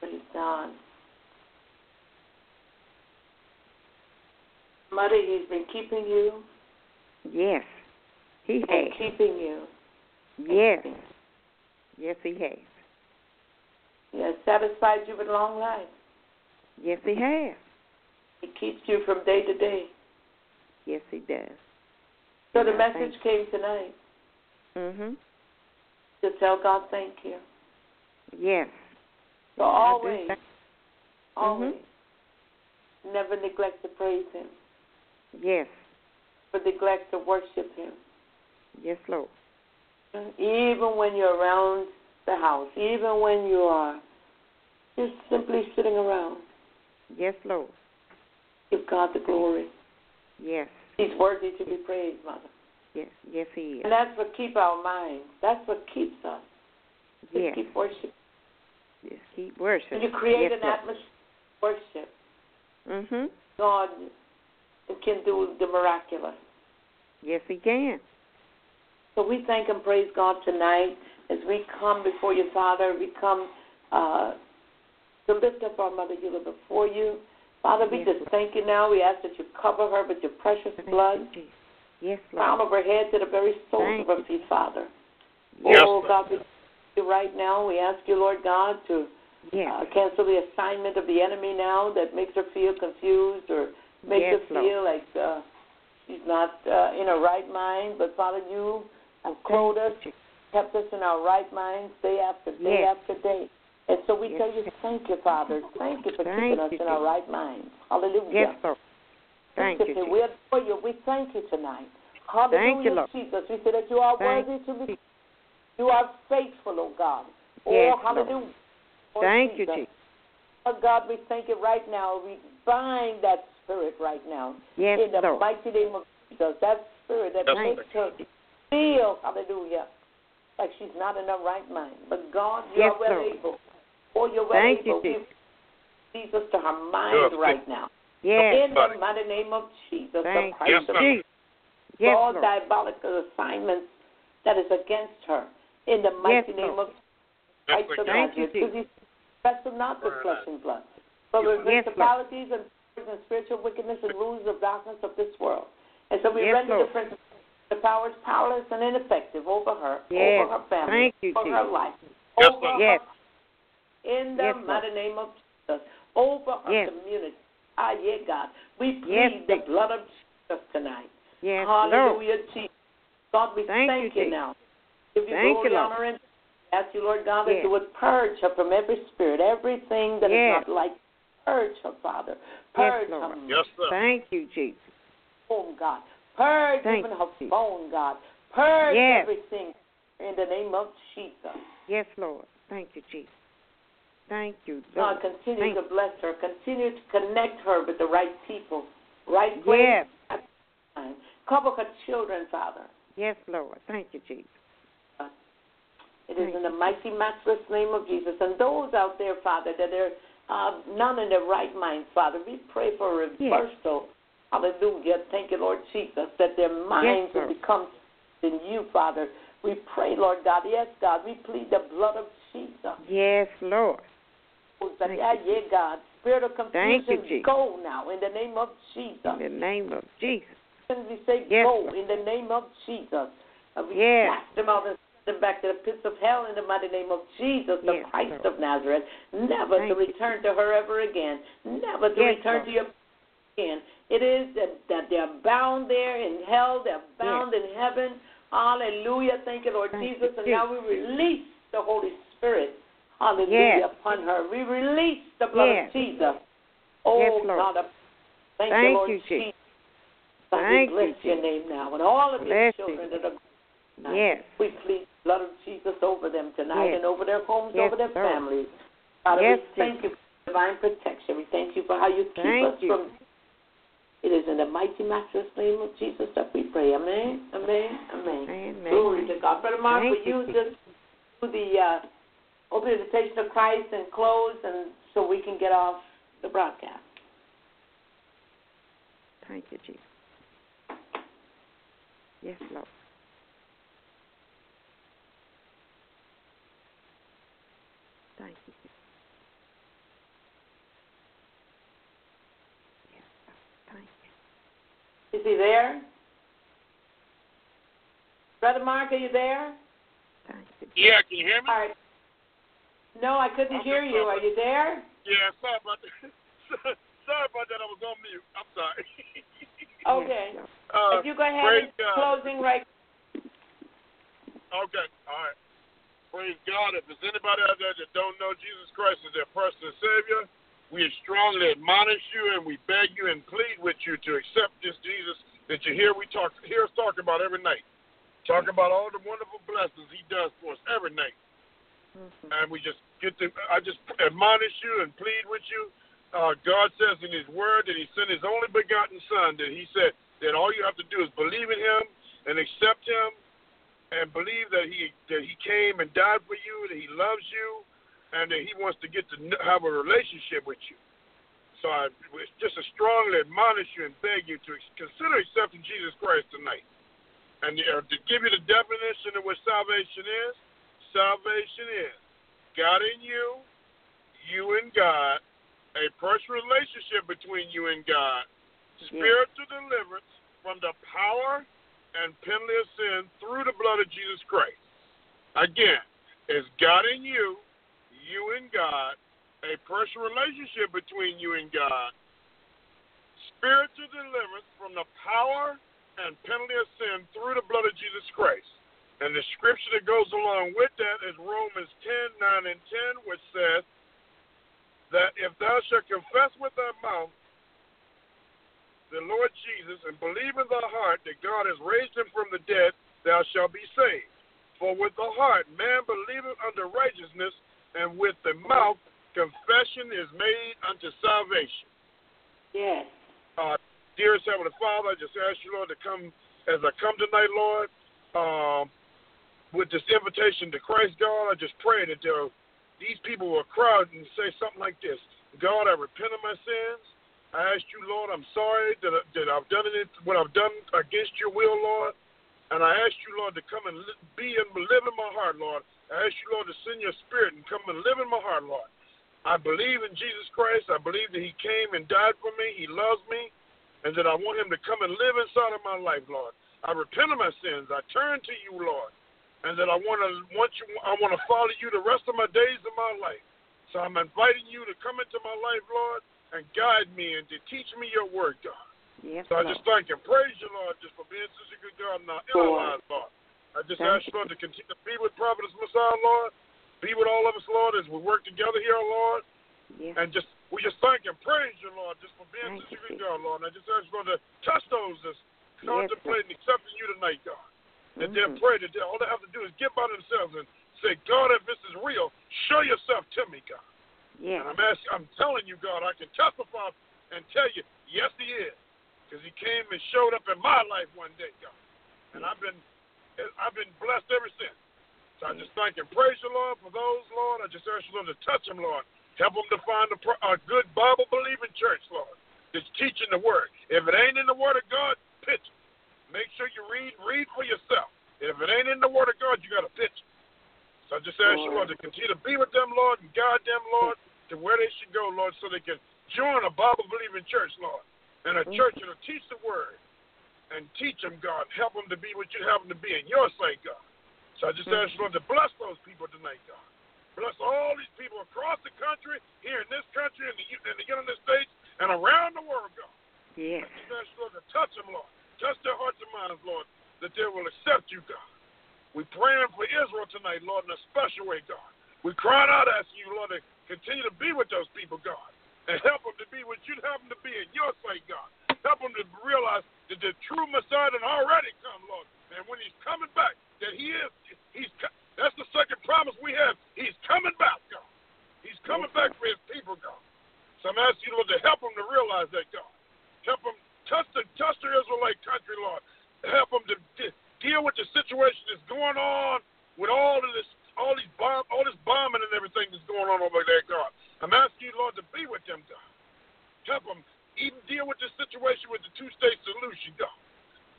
Praise God. Mother, He's been keeping you Yes, He and has. keeping you. Yes, yes, He has. He has satisfied you with long life. Yes, He has. He keeps you from day to day. Yes, He does. So the I message came tonight Mhm. to tell God thank you. Yes. So always, thank- always, never neglect to praise Him, Yes. but neglect to worship Him. Yes, Lord. Even when you're around the house, even when you are just simply sitting around, Yes, Lord. give God the glory. Yes. He's worthy to be praised, Mother. Yes. Yes, He is. And that's what keep our minds. That's what keeps us Yes. keep worshiping. Just keep worshiping. When you create yes, an atmosphere of worship, Mhm. God can do the miraculous. Yes, He can. So we thank and praise God tonight as we come before you, Father. We come uh, to lift up our Mother Eula before you. Father, we Yes, just thank you now. We ask that you cover her with your precious Thank blood, you, Jesus. Yes, crown of her head to the very soles Thank of her you. feet, Father. Yes, oh, Lord. God, we you right now. We ask you, Lord God, to Yes. uh, cancel the assignment of the enemy now that makes her feel confused or makes Yes, her Lord. feel like uh, she's not uh, in her right mind. But Father, you have clothed us, you. kept us in our right minds day after day Yes. after day. And so we Yes. tell you, thank you, Father. Thank you for Thank keeping us you, in our right minds. Hallelujah. Yes, Lord. Thank you, Jesus. We adore you. We thank you tonight. Hallelujah, Thank you, Lord. Jesus. We say that you are Thank worthy to be. you. You are faithful, oh God. Oh, Yes, Lord. hallelujah. Lord Thank you, Jesus. Jesus. Oh God, we thank you right now. We bind that spirit right now. Yes, in the Lord. mighty name of Jesus. That spirit that Yes, makes her feel, hallelujah, like she's not in her right mind. But God, you Yes, are well Lord. able. Oh, you're well Thank you, able. Jesus. Jesus to her mind Yes. right now. Yes. In the mighty name of Jesus, Thank the you, Christ of Jesus. Yes, all Lord. diabolical assignments that is against her. In the mighty Yes, name Lord. of Yes, Christ of Nazareth. Because Jesus. he wrestle not with flesh and blood, but with Yes, principalities and powers and spiritual wickedness and rulers of darkness of this world. And so we Yes, render Lord. the principalities, the powers powerless and ineffective over her, Yes. over her family, Thank you, over her life, Yes, over Yes. her, in the Yes, mighty name of Jesus, over her Yes. community. Ah, yeah, God. We plead Yes, the Jesus. blood of Jesus tonight. Yes, Lord. Hallelujah, Jesus. God, we Thank thank, you, you Jesus. now. Give you Thank glory, you, Lord. honor, and ask you, Lord God, that Yes. you would purge her from every spirit, everything that is Yes. not like. Purge her, Father. Yes, Purge her Yes, sir. Thank you, Jesus. home, God. Purge Thank even her you. phone, God. Purge Yes. everything in the name of Jesus. Yes, Lord. Thank you, Jesus. Thank you, God, Lord. continue Thank to bless her. Continue to connect her with the right people, right Yes. Cover her children, Father. Yes, Lord. Thank you, Jesus. It is Thank in the mighty, matchless name of Jesus. And those out there, Father, that are uh, none in their right mind, Father, we pray for a reversal. Hallelujah. Thank you, Lord Jesus, that their minds will become in you, Father. We pray, Lord God. Yes, God. We plead the blood of Jesus. Yes, Lord. Yeah, yeah, God. Spirit of Thank you, confusion, Jesus. go now in the name of Jesus. In the name of Jesus. And we say Yes, go Lord. in the name of Jesus. And we Yes. cast them out and send them back to the pits of hell in the mighty name of Jesus, the Yes, Christ Lord. of Nazareth, never Thank to you. return to her ever again, never to Yes, return Lord. to your again. It is that, that they're bound there in hell, they're bound in heaven. Hallelujah. Thank you, Lord Thank you, Jesus. And now we release the Holy Spirit. Hallelujah Yes. upon her. We release the blood Yes. of Jesus. Oh, Yes, Lord. God, thank, Thank you, Lord you, Jesus. Thank we bless you, your name now. And all of your children that are tonight, Yes. we plead the blood of Jesus over them tonight Yes. and over their homes, Yes, over their Lord. families. Father, Yes, we thank you for divine protection. We thank you for how you keep Thank us you. from. It is in the mighty, matchless name of Jesus that we pray. Amen. Amen. Amen. Amen. Glory to God. Brother Mark, will you, just do the uh, open invitation of Christ and close, and so we can get off the broadcast. Thank you, Jesus. Yes, Lord. Thank you. Yes, Thank you. Is he there? Brother Mark, are you there? Thank you. Yeah, can you hear me? All right. No, I couldn't Okay, hear you. Are you there? Yeah, sorry about that. [laughs] sorry about that. I was on mute. I'm sorry. [laughs] Okay. Uh, if you go ahead and God. closing right. Okay, all right. Praise God. If there's anybody out there that don't know Jesus Christ as their personal Savior, we strongly admonish you and we beg you and plead with you to accept this Jesus that you hear we talk hear us talk about every night. Talk about all the wonderful blessings He does for us every night. Mhm. and we just get to I just admonish you and plead with you. Uh, God says in His Word that He sent His only begotten Son. That He said that all you have to do is believe in Him and accept Him, and believe that he that he came and died for you, that he loves you, and that he wants to get to have a relationship with you. So I just strongly admonish you and beg you to consider accepting Jesus Christ tonight. And uh, to give you the definition of what salvation is, salvation is God in you, you and God, a personal relationship between you and God, spiritual deliverance from the power and penalty of sin through the blood of Jesus Christ. Again, it's God in you, you and God, a personal relationship between you and God, spiritual deliverance from the power and penalty of sin through the blood of Jesus Christ. And the scripture that goes along with that is Romans 10 9 and 10, which says that if thou shalt confess with thy mouth the Lord Jesus and believe in thy heart that God has raised him from the dead, thou shalt be saved. For with the heart man believeth unto righteousness, and with the mouth confession is made unto salvation. Yes. Uh, dearest Heavenly Father, I just ask you, Lord, to come as I come tonight, Lord, um, with this invitation to Christ, God. I just pray that these people will crowd and say something like this God, I repent of my sins. I ask you, Lord, I'm sorry that, that I've done it, what I've done against your will, Lord. And I ask you, Lord, to come and be and live in my heart, Lord. I ask you, Lord, to send your spirit and come and live in my heart, Lord. I believe in Jesus Christ. I believe that he came and died for me. He loves me. And that I want him to come and live inside of my life, Lord. I repent of my sins. I turn to you, Lord. And that I want to want you I want to follow you the rest of my days of my life. So I'm inviting you to come into my life, Lord, and guide me and to teach me your word, God. Yes, So I Lord. just thank and praise you, Lord, just for being such a good God in our, in our lives, Lord. I just Thank ask you, Lord, to continue to be with Prophetess Massiah, Lord. Be with all of us, Lord, as we work together here, Lord. Yes. And just we just thank and praise you, Lord, just for being Thank such a good God, Lord. And I just ask you, Lord, to touch those that's Yes, contemplating accepting you tonight, God. That they're Mhm. praying that they, all they have to do is get by themselves and say, God, if this is real, show yourself to me, God. Yes. And I'm asking, I'm telling you, God, I can testify and tell you, yes, He is, because He came and showed up in my life one day, God, and I've been, I've been blessed ever since. So I just thank and praise you, Lord, for those, Lord. I just ask you, Lord, to touch them, Lord. Help them to find a, a good Bible believing church, Lord, that's teaching the Word. If it ain't in the Word of God, pitch it. Make sure you read, read for yourself. If it ain't in the Word of God, you got to pitch it. So I just ask you, Lord, to continue to be with them, Lord, and guide them, Lord, to where they should go, Lord, so they can join a Bible believing church, Lord, and a church that'll teach the Word and teach them, God. Help them to be what you have them to be in your sight, God. So I just mm. ask you, Lord, to bless those people tonight, God. Bless all these people across the country, here in this country, in the, in the United States, and around the world, God. Yes. I just ask you, Lord, to touch them, Lord. Touch their hearts and minds, Lord, that they will accept you, God. We're praying for Israel tonight, Lord, in a special way, God. We're crying out asking you, Lord, to continue to be with those people, God, and help them to be what you'd have them to be in your sight, God. Help them to realize that the true Messiah has already come, Lord. And when he's coming back, that he is, he's, that's the second promise we have. He's coming back, God. He's coming back for his people, God. So I'm asking you, Lord, to help them to realize that, God. Help them touch the, touch the Israelite country, Lord. Help them to, to deal with the situation that's going on with all of this, all these bomb, all this bombing and everything that's going on over there, God. I'm asking you, Lord, to be with them, God. Help them even deal with this situation with the two-state solution, God.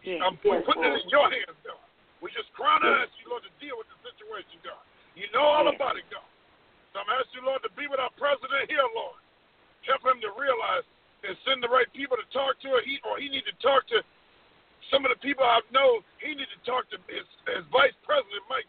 Yes. I'm putting it in your hands, God. We just crying out, ask you, Lord, to deal with the situation, God. You know all about it, God. So I'm asking you, Lord, to be with our president here, Lord. Help him to realize and send the right people to or he or he need to talk to some of the people I know. He need to talk to his, his vice president, Mike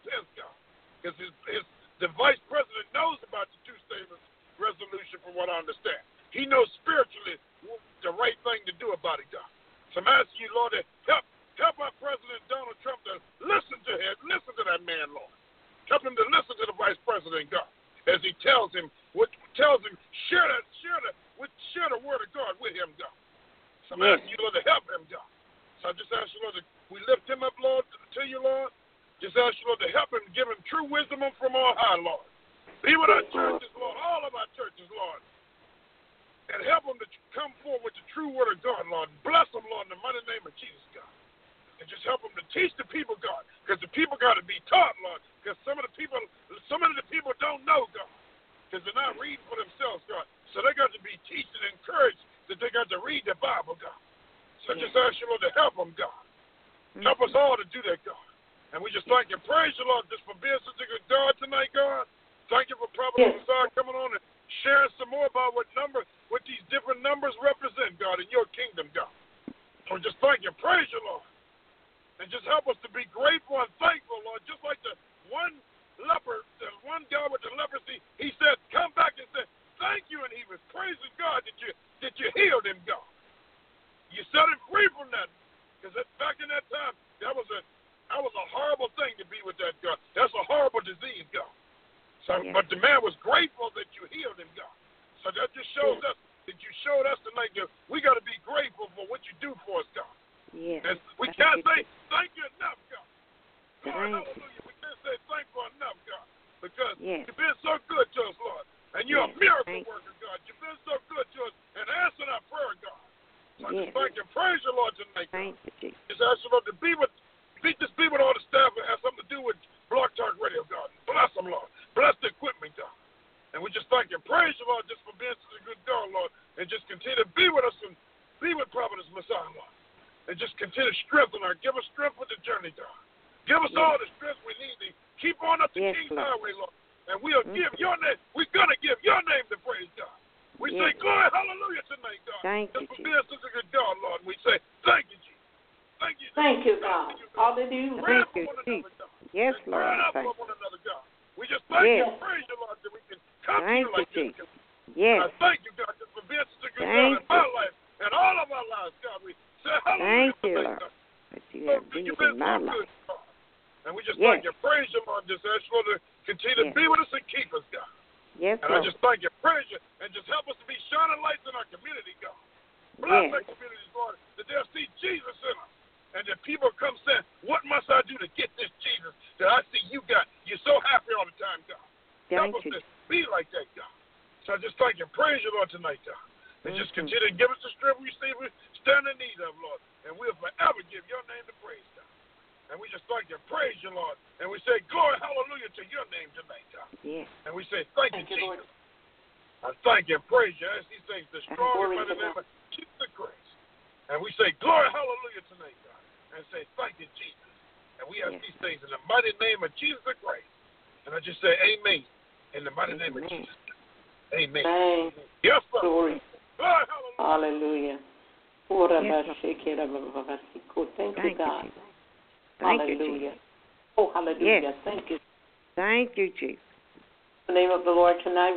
Jamaica. They just continue to mm-hmm. give us the strip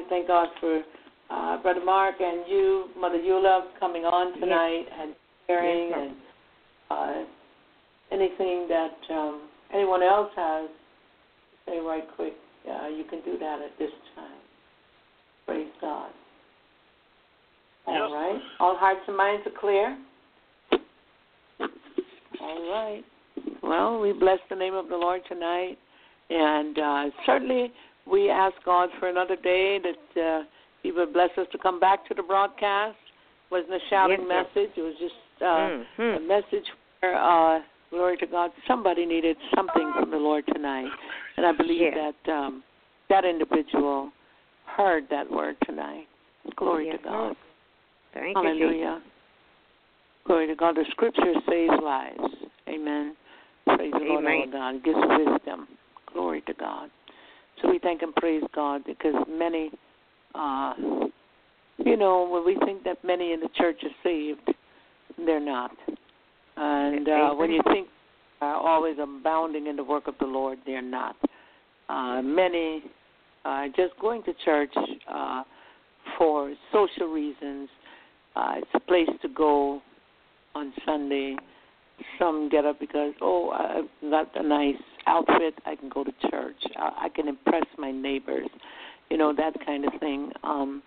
thank God for uh, Brother Mark and you, Mother Eula, coming on tonight yes. and sharing yes, and uh, anything that um, anyone else has to say right quick. Uh, you can do that at this time. Praise God. All right. All hearts and minds are clear. All right. Well, we bless the name of the Lord tonight, and uh, certainly we ask God for another day that uh, He would bless us to come back to the broadcast. It wasn't a shouting yes, message. It was just uh, mm-hmm. a message where, uh, glory to God, somebody needed something from the Lord tonight. And I believe yes. that um, that individual heard that word tonight. Glory yes, to God. Lord. Thank Hallelujah. You, Glory to God. The scripture saves lives. Amen. Praise Amen. the Lord, Lord God. Gives wisdom. Glory to God. So we thank and praise God because many, uh, you know, when we think that many in the church are saved, they're not. And uh, when you think are always abounding in the work of the Lord, they're not. Uh, many uh, just going to church uh, for social reasons. Uh, it's a place to go on Sunday some get up because oh I've got a nice outfit. I can go to church. I, can impress my neighbors. You know that kind of thing. Um,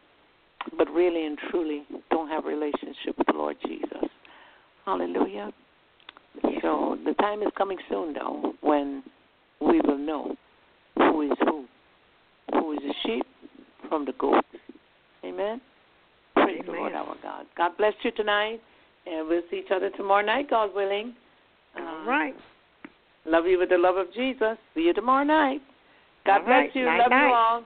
but really and truly, don't have a relationship with the Lord Jesus. Hallelujah. So the time is coming soon, though, when we will know who is who, who is the sheep from the goat. Amen. Praise Amen. the Lord our God. God bless you tonight. And we'll see each other tomorrow night, God willing. Um, All right. Love you with the love of Jesus. See you tomorrow night. God all bless right. you. Night, love night. you all.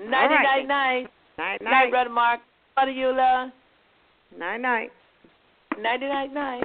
Nighty, all right. night, night. Night, night. Night, Brother Mark. Brother Eula. Night, night. Nighty, night, night.